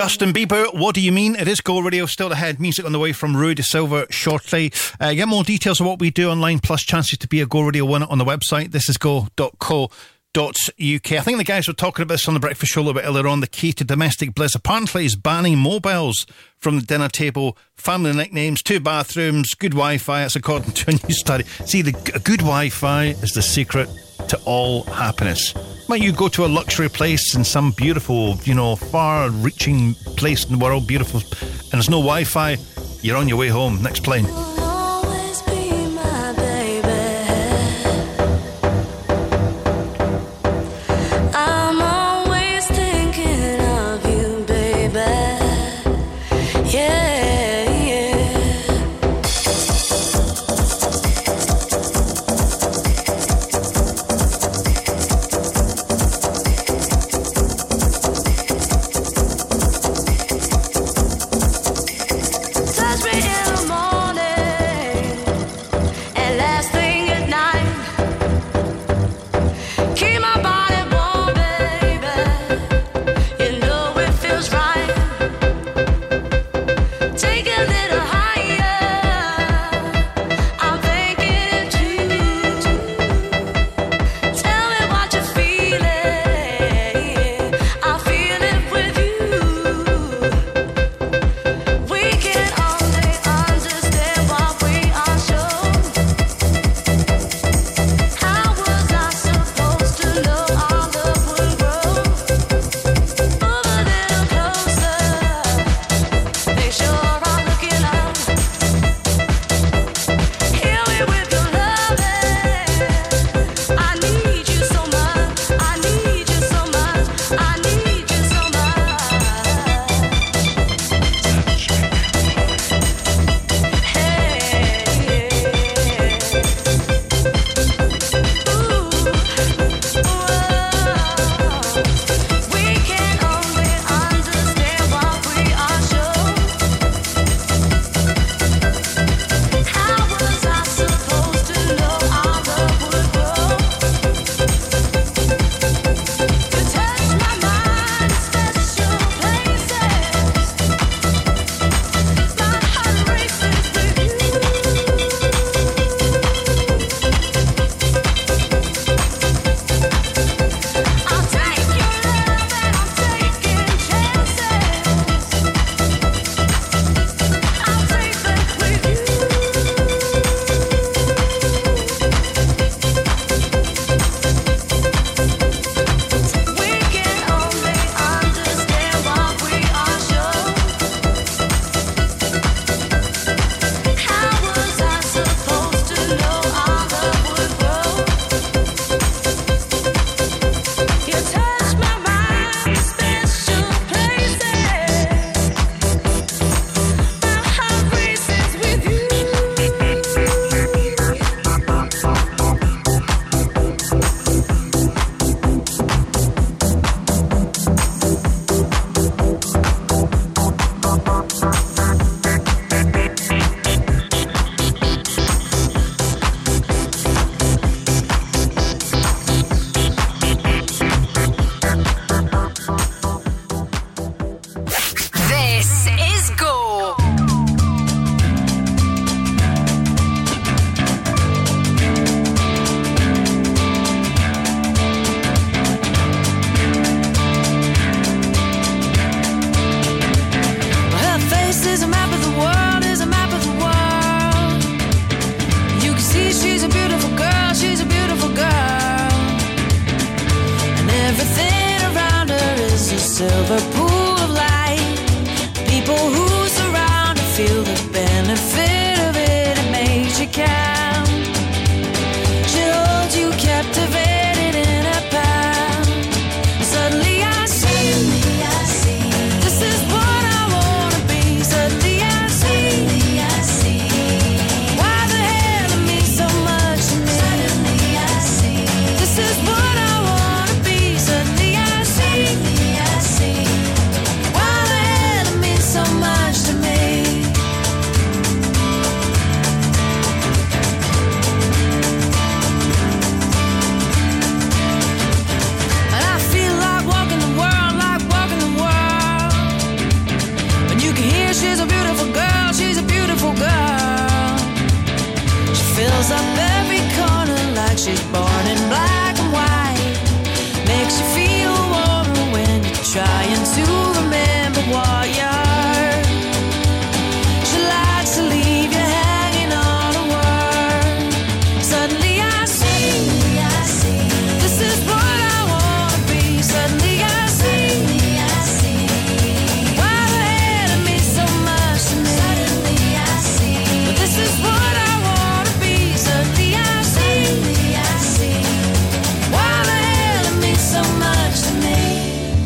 Justin Bieber, what do you mean? It is Go Radio still ahead. Music on the way from Rue de Silva shortly. Uh, get more details of what we do online, plus chances to be a Go Radio winner on the website. This is go.co. UK. I think the guys were talking about this on the breakfast show a little bit earlier on. The key to domestic bliss apparently is banning mobiles from the dinner table, family nicknames, two bathrooms, good Wi Fi. That's according to a new study. See, the good Wi Fi is the secret to all happiness. Might you go to a luxury place in some beautiful, you know, far reaching place in the world, beautiful, and there's no Wi Fi, you're on your way home. Next plane.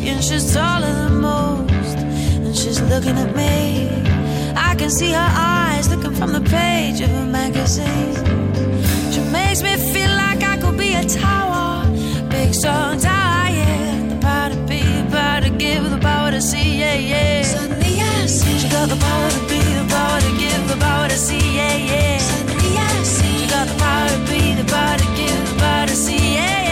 and she's taller than most. And she's looking at me. I can see her eyes looking from the page of a magazine. She makes me feel like I could be a tower, big songs, tower. Yeah, the power to be, the power to give, the power to see. Yeah, yeah. Suddenly I see she got the power to be, the power to give, the power to see. Yeah, yeah. Suddenly I see she got the power to be, the power to give, the power to see. Yeah.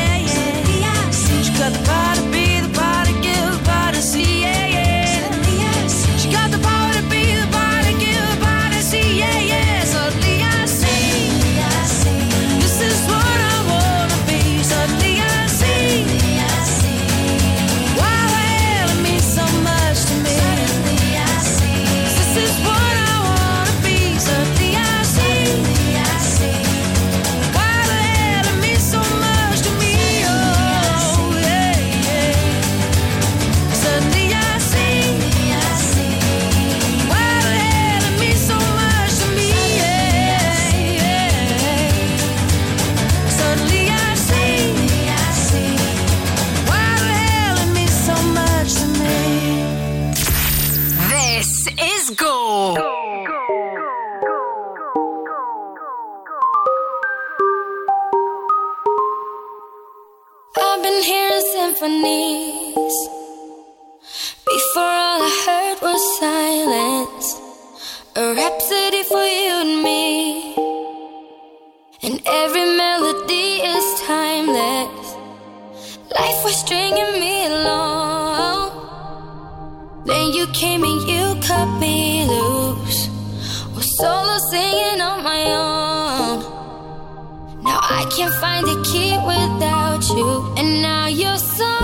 came and you cut me loose. Was solo singing on my own. Now I can't find the key without you, and now you're so.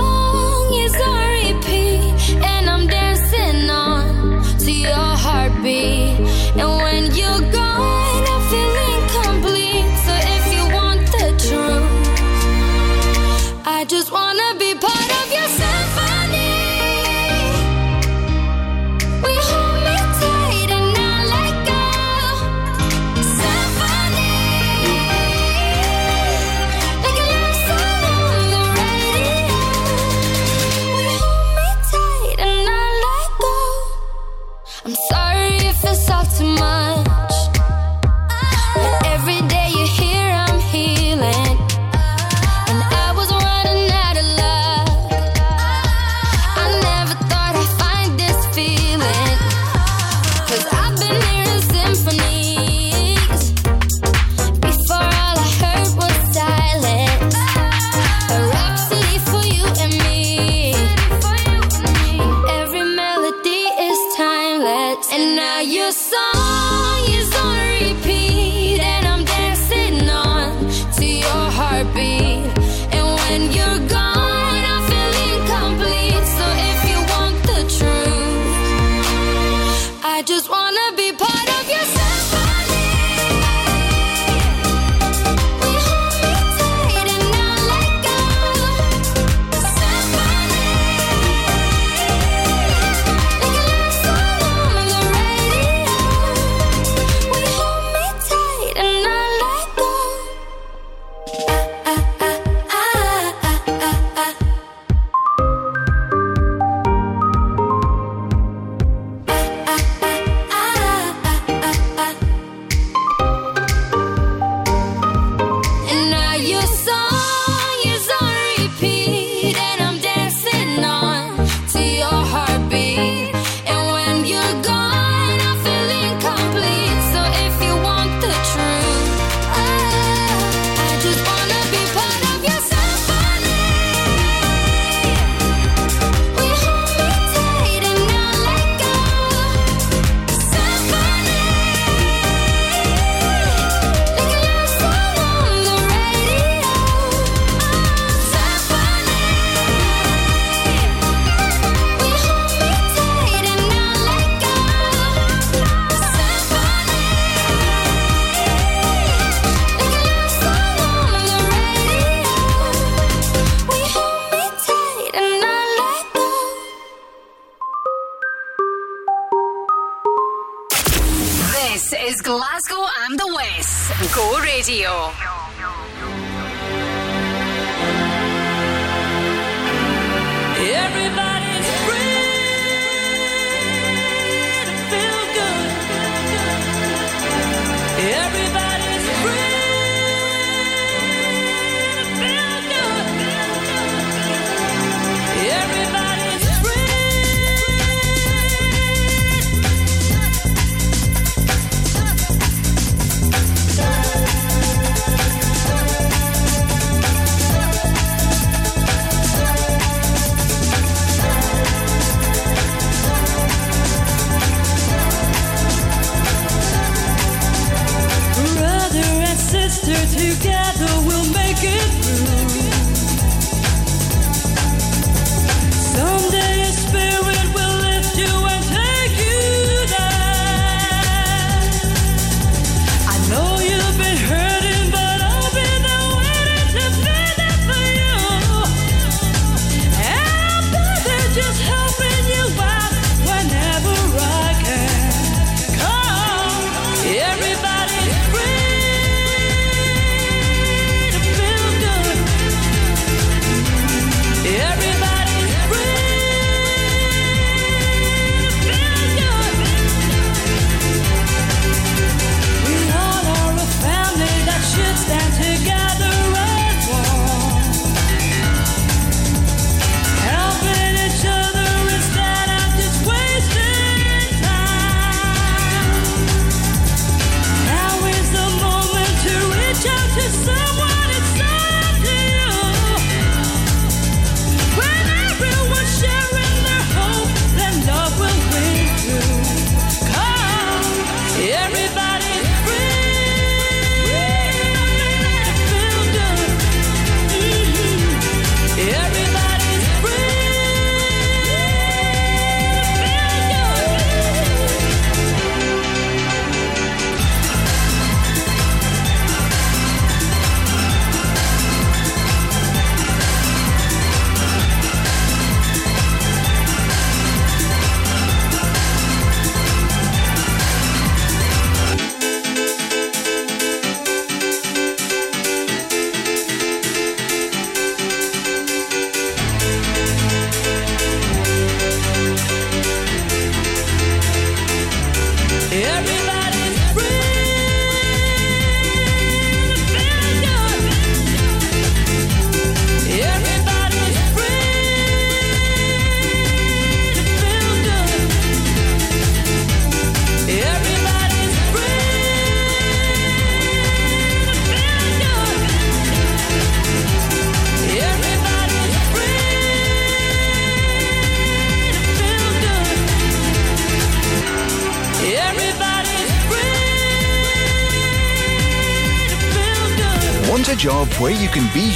together we'll make it through.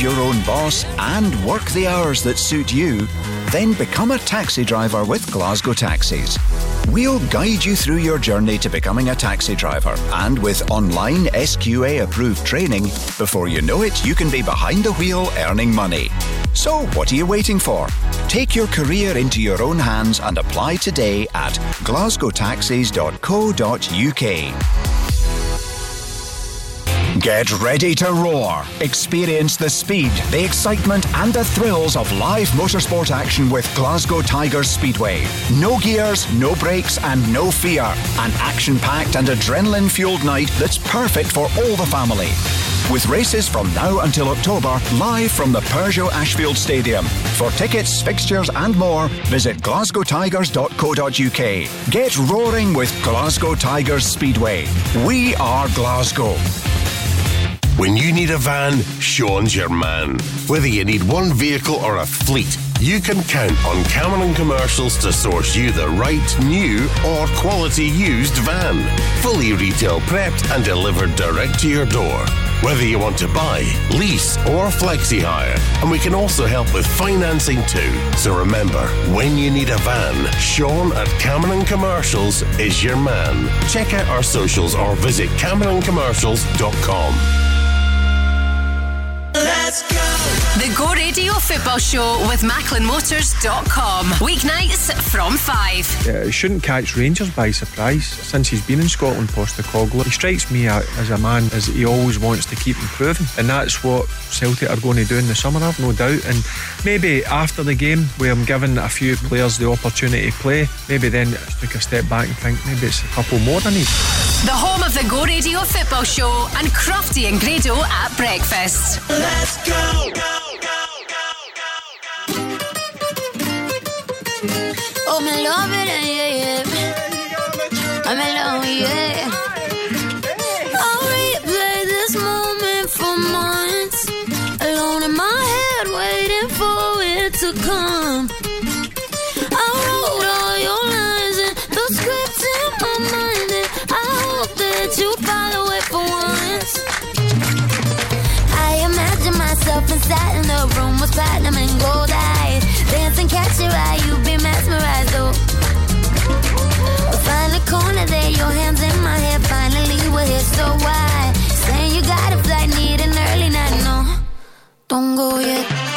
Your own boss and work the hours that suit you? Then become a taxi driver with Glasgow Taxis. We'll guide you through your journey to becoming a taxi driver, and with online SQA approved training, before you know it, you can be behind the wheel earning money. So, what are you waiting for? Take your career into your own hands and apply today at glasgowtaxis.co.uk. Get ready to roar. Experience the speed, the excitement, and the thrills of live motorsport action with Glasgow Tigers Speedway. No gears, no brakes, and no fear. An action packed and adrenaline fueled night that's perfect for all the family. With races from now until October, live from the Peugeot Ashfield Stadium. For tickets, fixtures, and more, visit glasgowtigers.co.uk. Get roaring with Glasgow Tigers Speedway. We are Glasgow. When you need a van, Sean's your man. Whether you need one vehicle or a fleet, you can count on Cameron Commercials to source you the right new or quality used van. Fully retail prepped and delivered direct to your door. Whether you want to buy, lease, or flexi hire, and we can also help with financing too. So remember, when you need a van, Sean at Cameron Commercials is your man. Check out our socials or visit CameronCommercials.com. The Go Radio Football Show with MacklinMotors.com. Weeknights from 5. Uh, he shouldn't catch Rangers by surprise. Since he's been in Scotland, Postecoglou, he strikes me as a man as he always wants to keep improving, and that's what Celtic are going to do in the summer. I've no doubt. And maybe after the game, where I'm giving a few players the opportunity to play, maybe then take a step back and think maybe it's a couple more than need. The home of the Go Radio Football Show and Crofty and Grado at breakfast. Let's go. Oh, me love it, yeah, yeah. Oh, I'm alone, yeah. I replay this moment for months. Alone in my head, waiting for it to come. I all your lines and the in my mind. And I hope that you follow it for once. I imagine myself inside in the room with platinum and gold eyes. Dance and catch your eye, you've been mesmerized, oh. Find the corner there, your hands in my hair. Finally, we're here, so why? Saying you got a flight, need an early night, no. Don't go yet.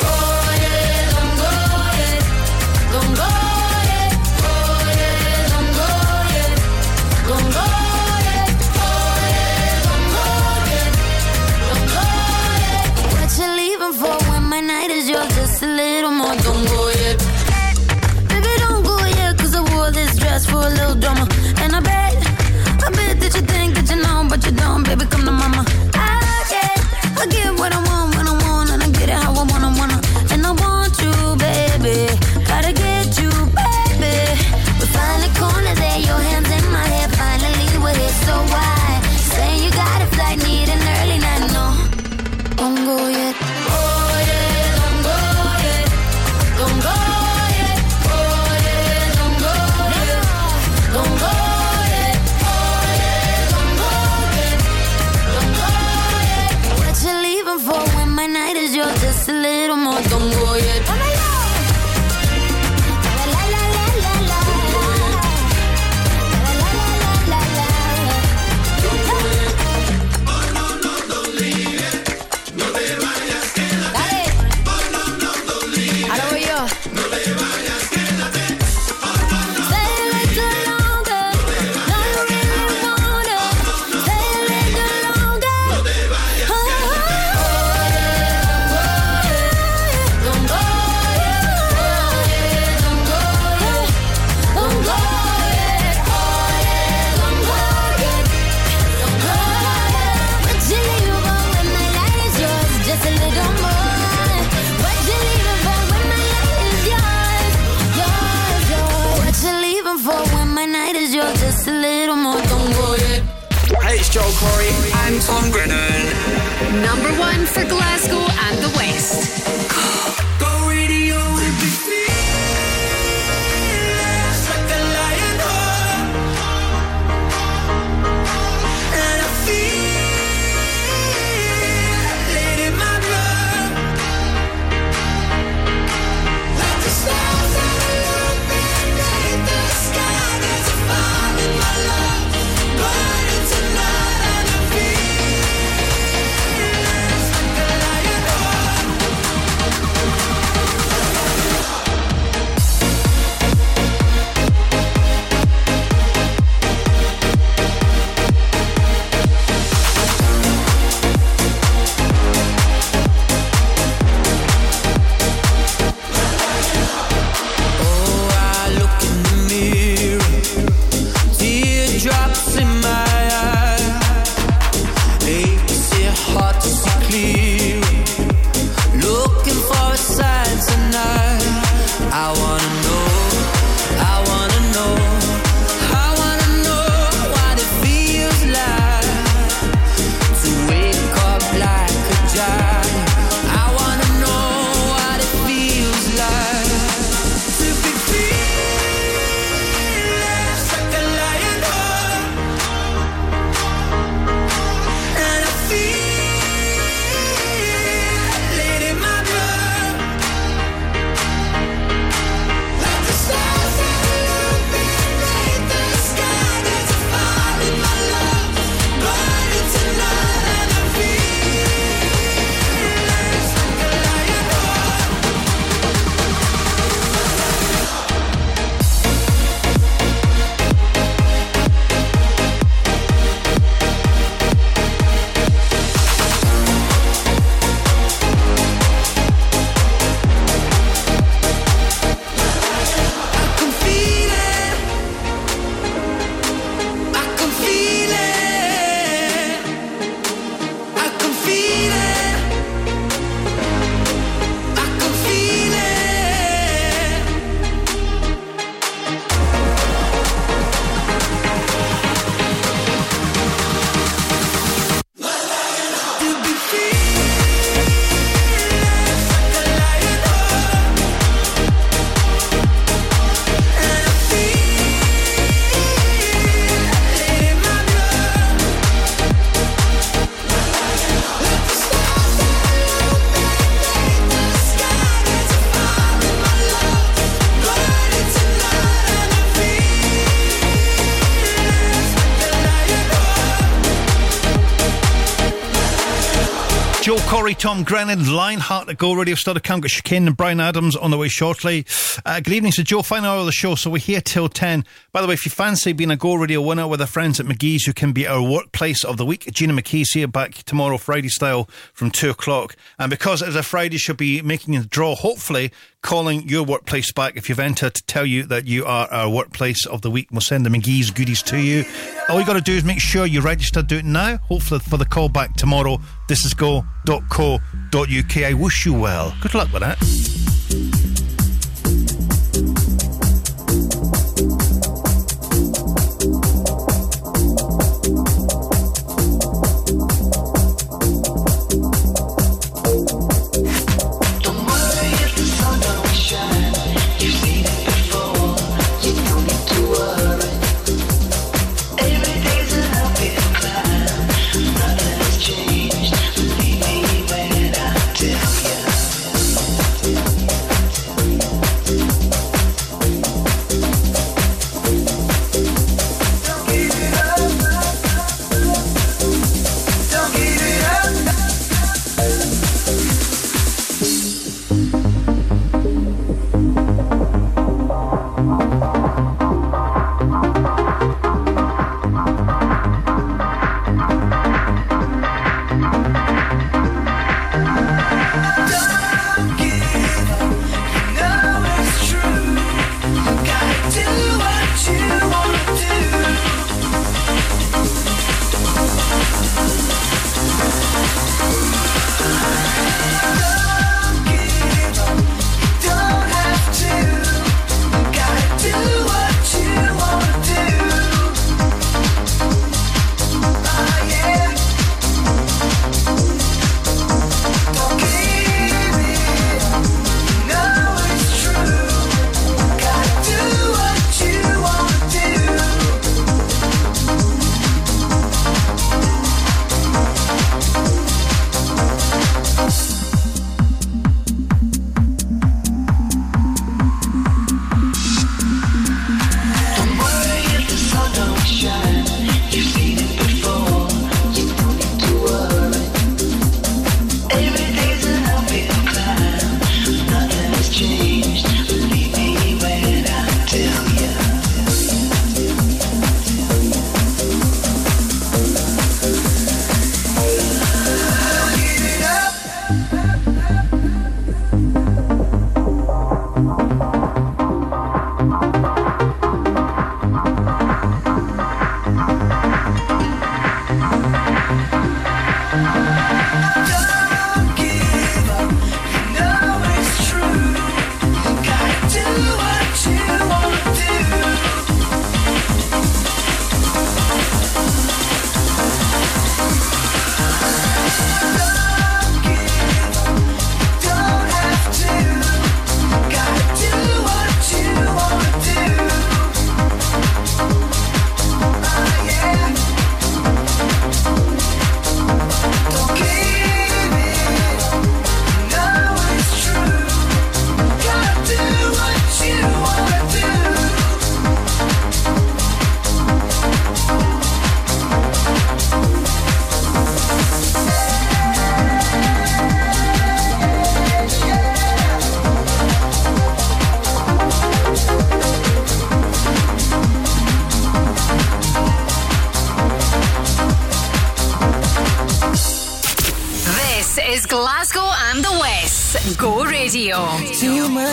Tom Grennan, Lionheart at Go Radio Stud Account. Got Chicane and Bryan Adams on the way shortly. Uh, good evening, so Joe. Final hour of the show, so we're here till 10. By the way, if you fancy being a Go Radio winner with our friends at McGee's, who can be our workplace of the week, Gina McKee's here back tomorrow, Friday style, from 2 o'clock. And because it is a Friday, she'll be making a draw, hopefully, calling your workplace back if you've entered to tell you that you are our workplace of the week. We'll send the McGee's goodies to you. All you got to do is make sure you register, do it now, hopefully for the call back tomorrow. This is go.co.uk. I wish you well. Good luck with that. This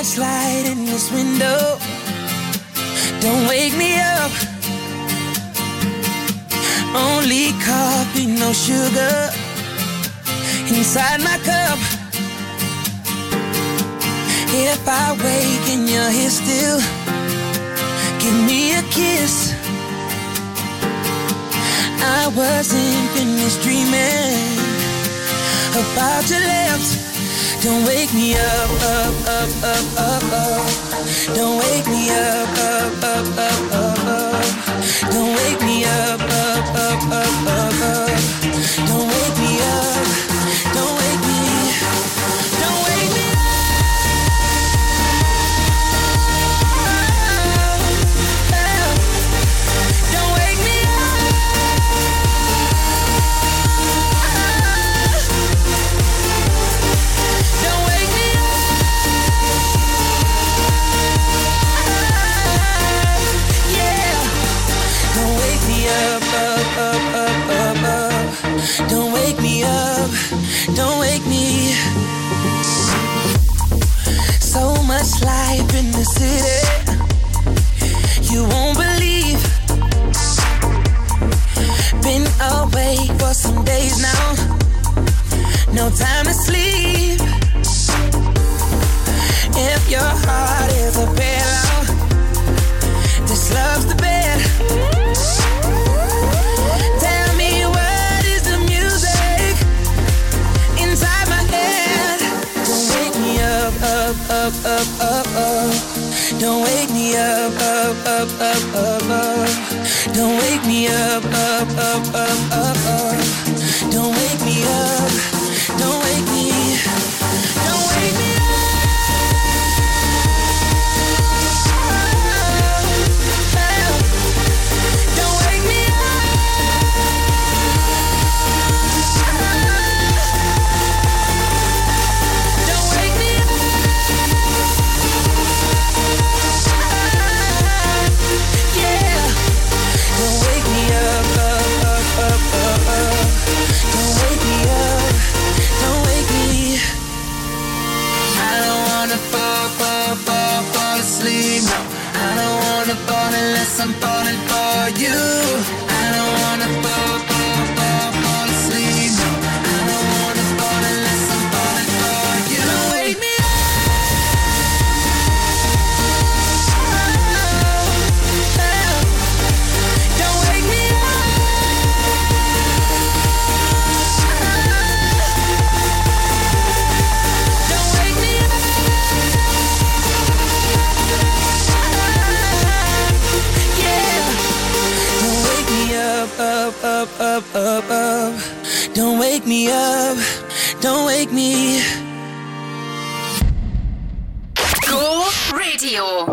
Light in this window. born, born unless I'm born and born. up, up. Don't wake me up, don't wake me. Go Radio.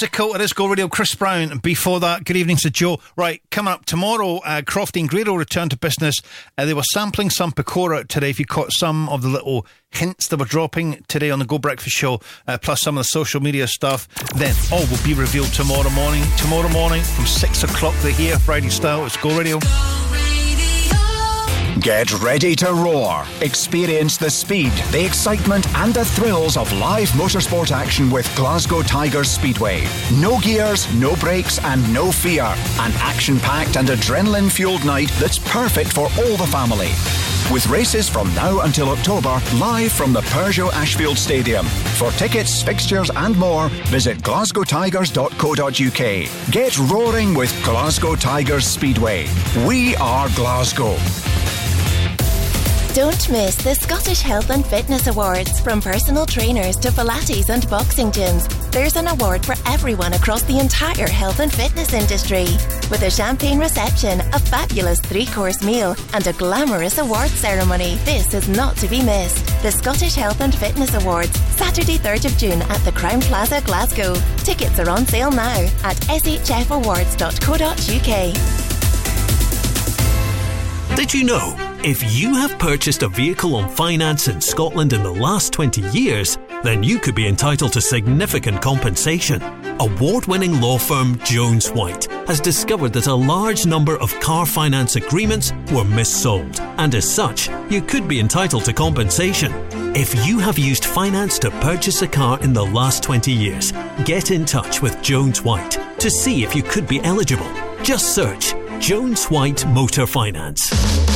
Lipa, Physical, it is Go Radio, Chris Brown. Before that, good evening to Joe. Right, coming up tomorrow, uh, Crofty and Grado return to business. Uh, they were sampling some Pecora today. If you caught some of the little hints that were dropping today on the Go Breakfast Show, uh, plus some of the social media stuff, then all will be revealed tomorrow morning. Tomorrow morning from 6 o'clock, they're here, Friday style. It's Go Radio. Get ready to roar. Experience the speed, the excitement, and the thrills of live motorsport action with Glasgow Tigers Speedway. No gears, no brakes, and no fear. An action packed and adrenaline fueled night that's perfect for all the family. With races from now until October, live from the Peugeot Ashfield Stadium. For tickets, fixtures, and more, visit glasgowtigers.co.uk. Get roaring with Glasgow Tigers Speedway. We are Glasgow. Don't miss the Scottish Health and Fitness Awards. From personal trainers to Pilates and boxing gyms, there's an award for everyone across the entire health and fitness industry. With a champagne reception, a fabulous three course meal, and a glamorous awards ceremony, this is not to be missed. The Scottish Health and Fitness Awards, Saturday, 3rd of June at the Crowne Plaza, Glasgow. Tickets are on sale now at shfawards.co.uk. Did you know? If you have purchased a vehicle on finance in Scotland in the last 20 years, then you could be entitled to significant compensation. Award winning law firm Jones White has discovered that a large number of car finance agreements were missold, and as such, you could be entitled to compensation. If you have used finance to purchase a car in the last 20 years, get in touch with Jones White to see if you could be eligible. Just search Jones White Motor Finance.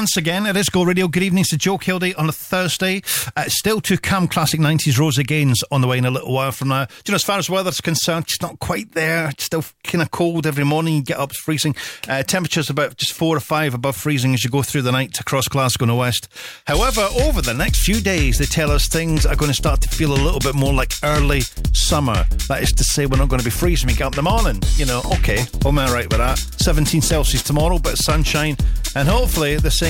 Once again at Esco Radio. Good evening to Joe Kilday on a Thursday. Uh, still to come, classic 90s Rosie Gaines on the way in a little while from now. Do you know, as far as weather's concerned, it's not quite there. It's still kind of cold every morning. You get up, it's freezing. Uh, temperatures about just four or five above freezing as you go through the night across Glasgow and the west. However, over the next few days, they tell us things are going to start to feel a little bit more like early summer. That is to say, we're not going to be freezing we get up in the morning. You know, okay, I'm all right with that. 17 Celsius tomorrow, but sunshine, and hopefully the same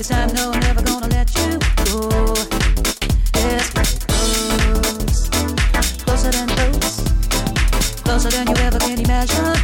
It's time, no, never gonna let you go. Close, closer than close, closer than you ever can imagine.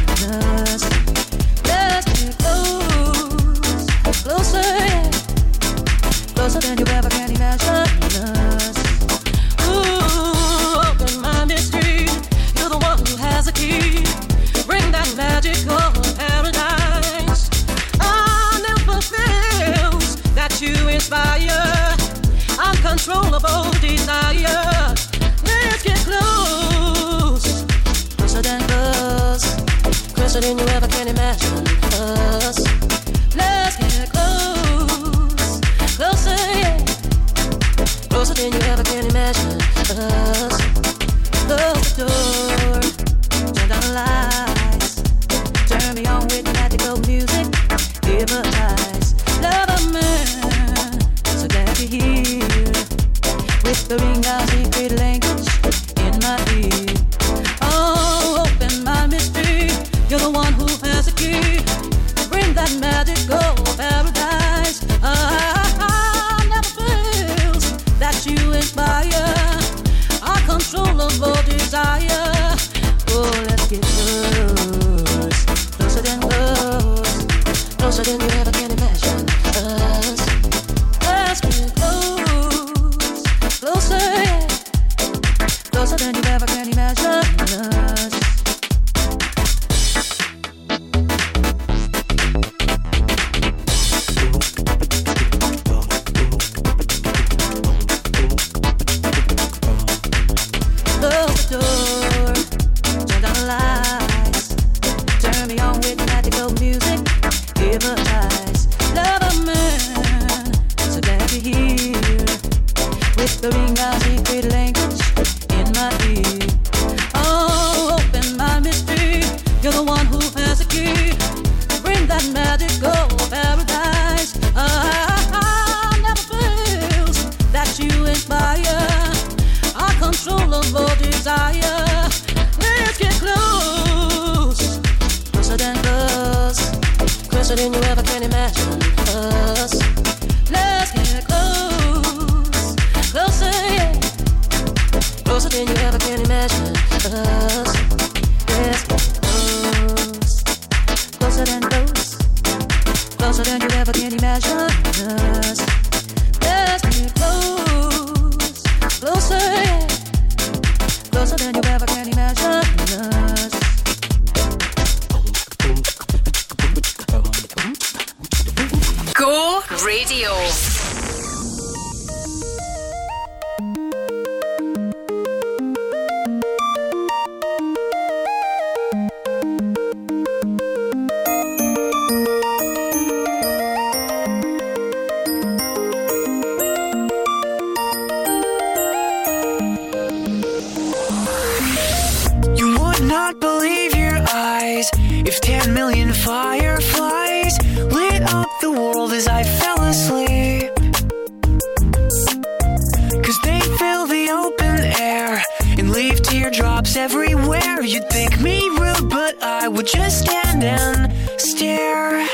rude, but I would just stand and stare.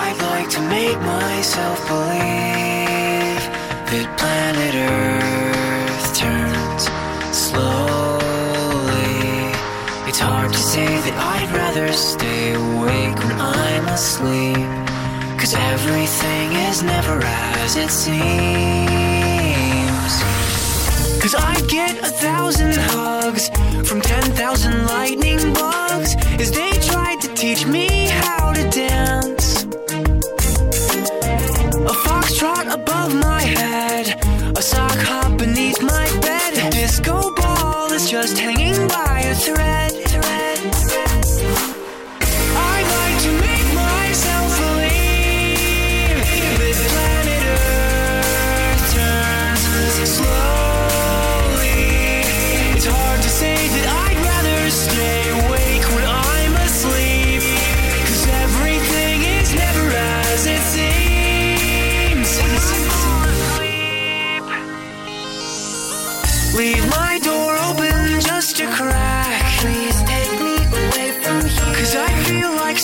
I'd like to make myself believe that planet Earth turns slowly. It's hard to say that I'd rather stay awake when I'm asleep. Cause everything is never as it seems. Cause I get a thousand hugs from 10,000 lightning bugs as they tried to teach me how to dance. A foxtrot above my head, a sock hop beneath my bed. The disco ball is just hanging by a thread. thread, thread.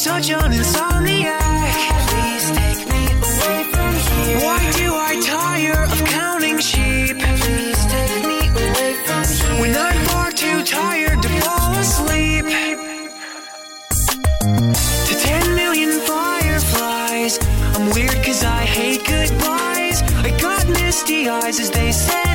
such an insomniac. Please take me away from here. Why do I tire of counting sheep? Please take me away from here. When I'm far too tired to fall asleep. To 10 million fireflies. I'm weird cause I hate goodbyes. I got misty eyes as they said.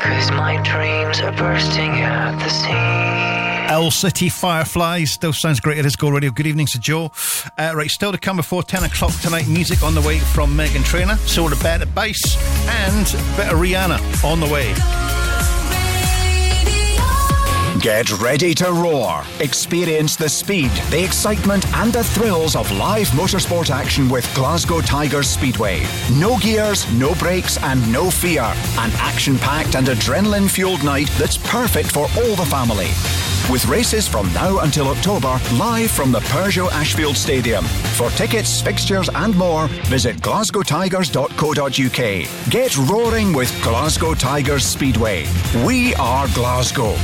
Because my dreams are bursting at the seams. Owl City Fireflies still sounds great at Disco Radio. Good evening to Joe. Uh, right, still to come before 10 o'clock tonight. Music on the way from Meghan Trainor. Sort of better bass and better Rihanna on the way. Get ready to roar. Experience the speed, the excitement, and the thrills of live motorsport action with Glasgow Tigers Speedway. No gears, no brakes, and no fear. An action packed and adrenaline fueled night that's perfect for all the family. With races from now until October, live from the Peugeot Ashfield Stadium. For tickets, fixtures, and more, visit glasgowtigers.co.uk. Get roaring with Glasgow Tigers Speedway. We are Glasgow.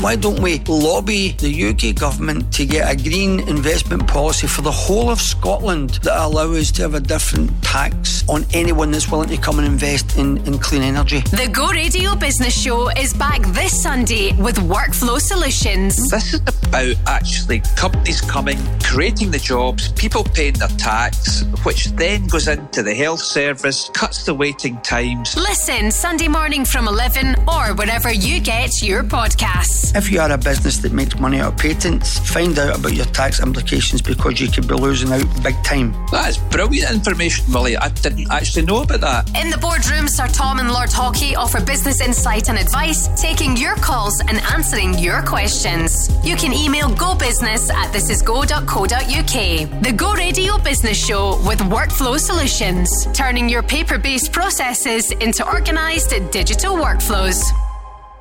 Why don't we lobby the UK government to get a green investment policy for the whole of Scotland that allow us to have a different tax on anyone that's willing to come and invest in, in clean energy? The Go Radio Business Show is back this Sunday with Workflow Solutions. This is about actually companies coming, creating the jobs, people paying their tax, which then goes into the health service, cuts the waiting times. Listen Sunday morning from 11 or wherever you get your podcasts. If you are a business that makes money out of patents, find out about your tax implications because you could be losing out big time. That is brilliant information, Willie. I didn't actually know about that. In the boardroom, Sir Tom and Lord Haughey offer business insight and advice, taking your calls and answering your questions. You can email gobusiness at thisisgo.co.uk. The Go Radio Business Show with Workflow Solutions, turning your paper based processes into organised digital workflows.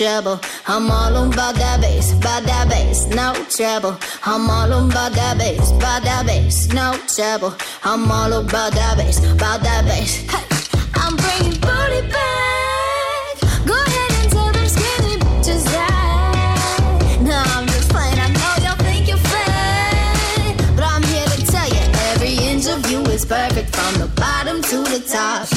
trouble. I'm all about that bass, about that bass, no trouble. I'm all about that bass, about that bass, no trouble. I'm all about that bass, about that bass. Hey, I'm bringing booty back. Go ahead and tell them skinny bitches that. I'm just playing. I know y'all think you're fat, but I'm here to tell you every inch of you is perfect from the bottom to the top.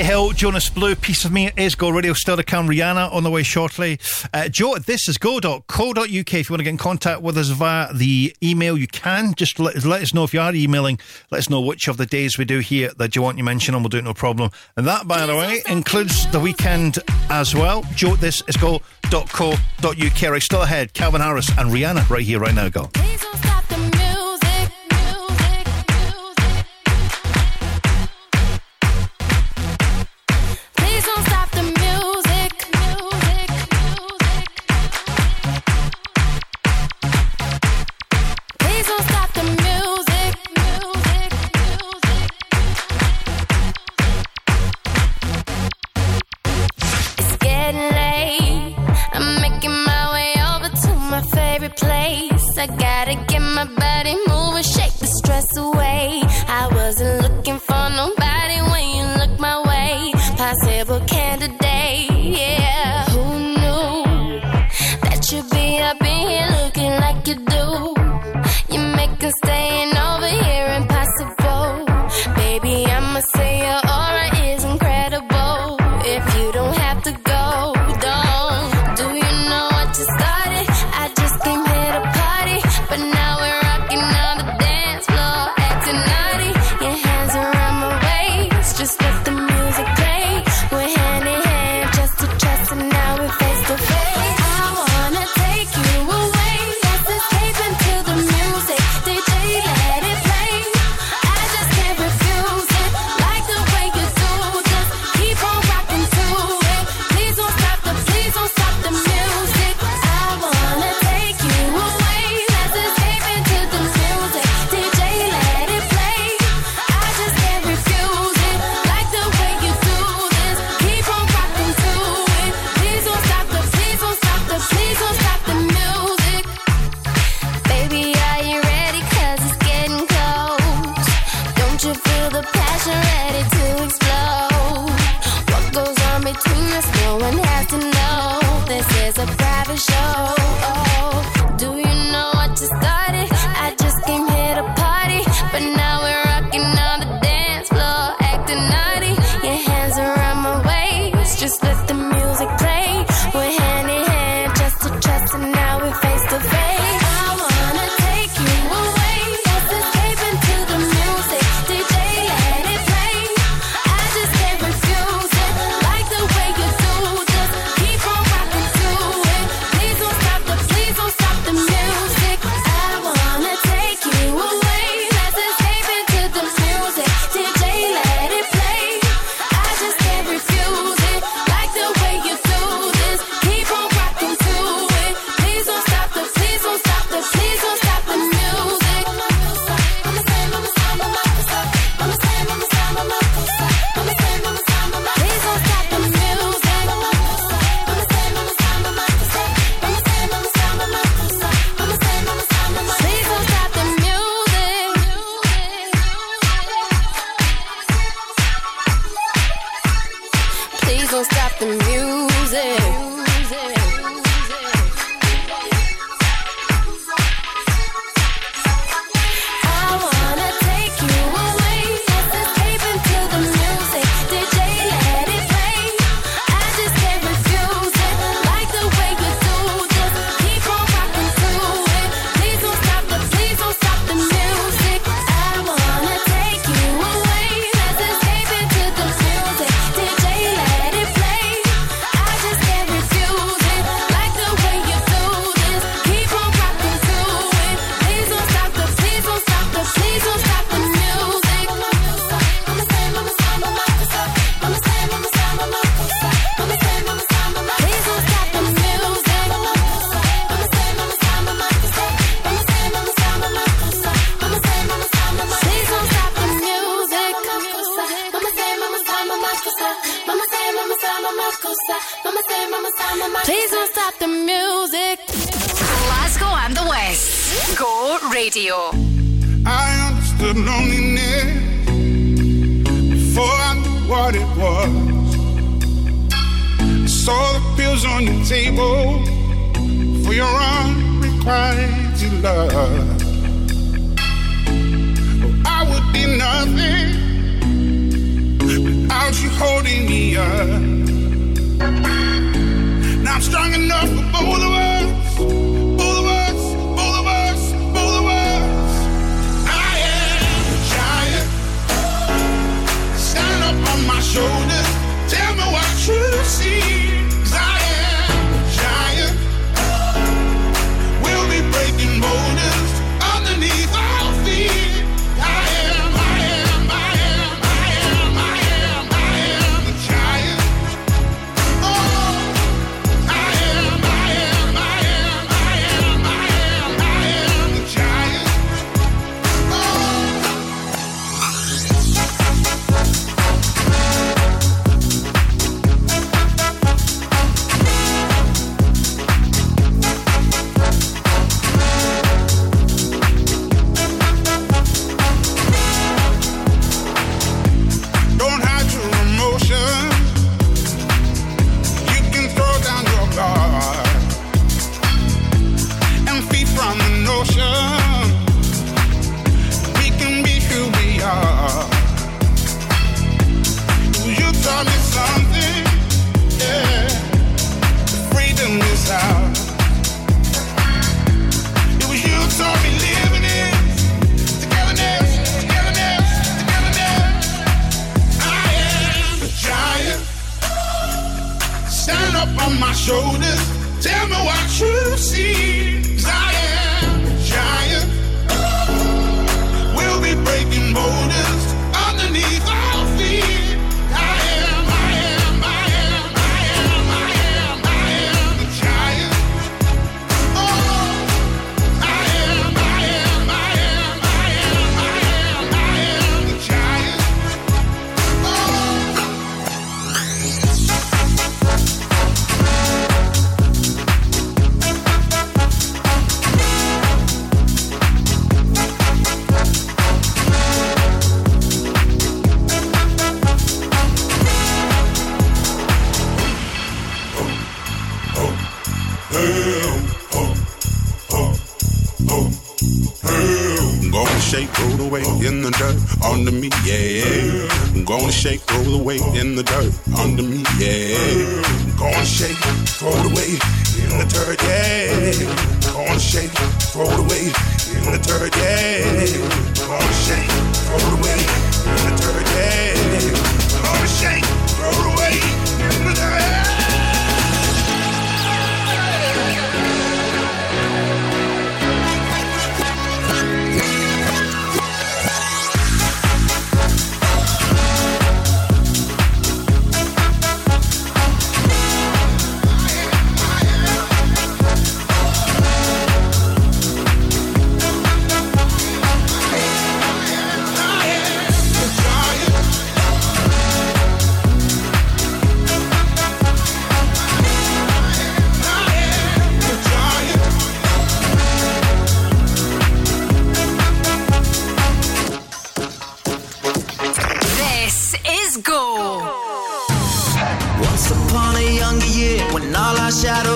Becky Hill, Jonas Blue, Piece of Me is Go Radio, Still Cam, Rihanna on the way shortly. Uh, Joe this is go.co.uk. If you want to get in contact with us via the email, you can. Just let, let us know if you are emailing. Let us know which of the days we do here that you want you mention and we'll do it no problem. And that, by the way, includes the weekend as well. Joe this is go.co.uk. Right, still ahead, Calvin Harris and Rihanna right here, right now. Go.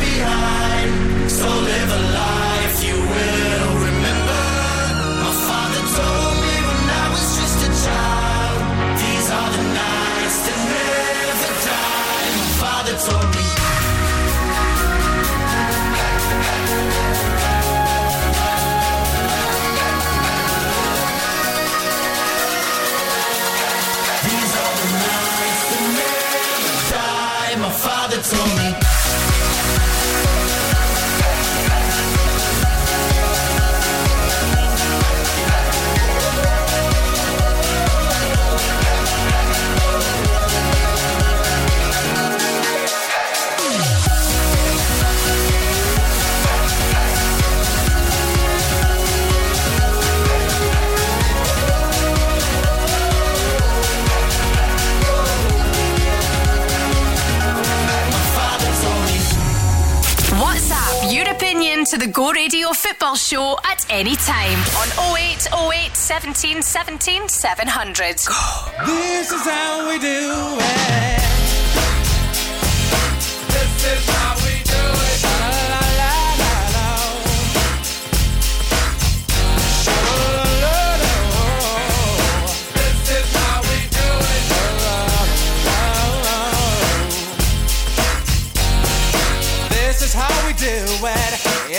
behind, so live a life to the Go Radio Football Show at any time on 0808 17 17 700. This is how we do it.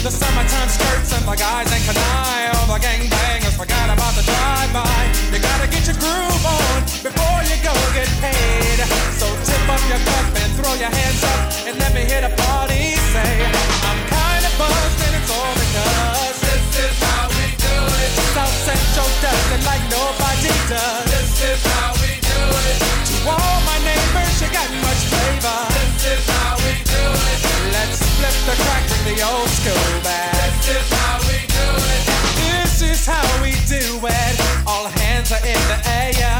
The summertime skirts and the guys ain't canine. All the gangbangers forgot about the drive-by. You gotta get your groove on before you go get paid. So tip up your cup and throw your hands up and let me hear the party say, I'm kinda buzzed and it's all because this is how we do it. South Central does it like nobody does. This is how we do it. To all my neighbors, you got much flavor. Let's flip the crack, bring the old school back. This is how we do it. This is how we do it. All hands are in the air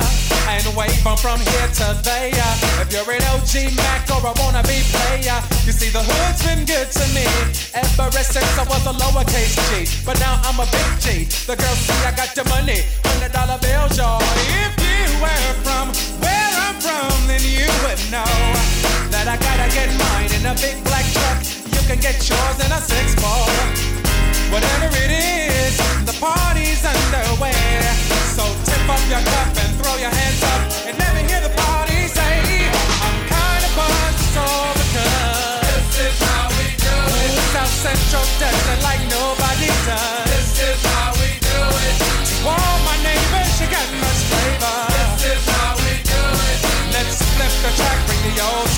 and wave from from here to there. If you're an OG Mac or a wannabe player, you see the hood's been good to me ever since I was a lowercase G. But now I'm a big G. The girls see I got the money, hundred dollar bills, y'all. If you were from then you would know that I gotta get mine in a big black truck. You can get yours in a six four. Whatever it is, the party's underway. So tip up your cup and throw your hands up and let me hear the party say, I'm kinda buzzed, it's all because this is how we do it. South Central does it like no the track radio.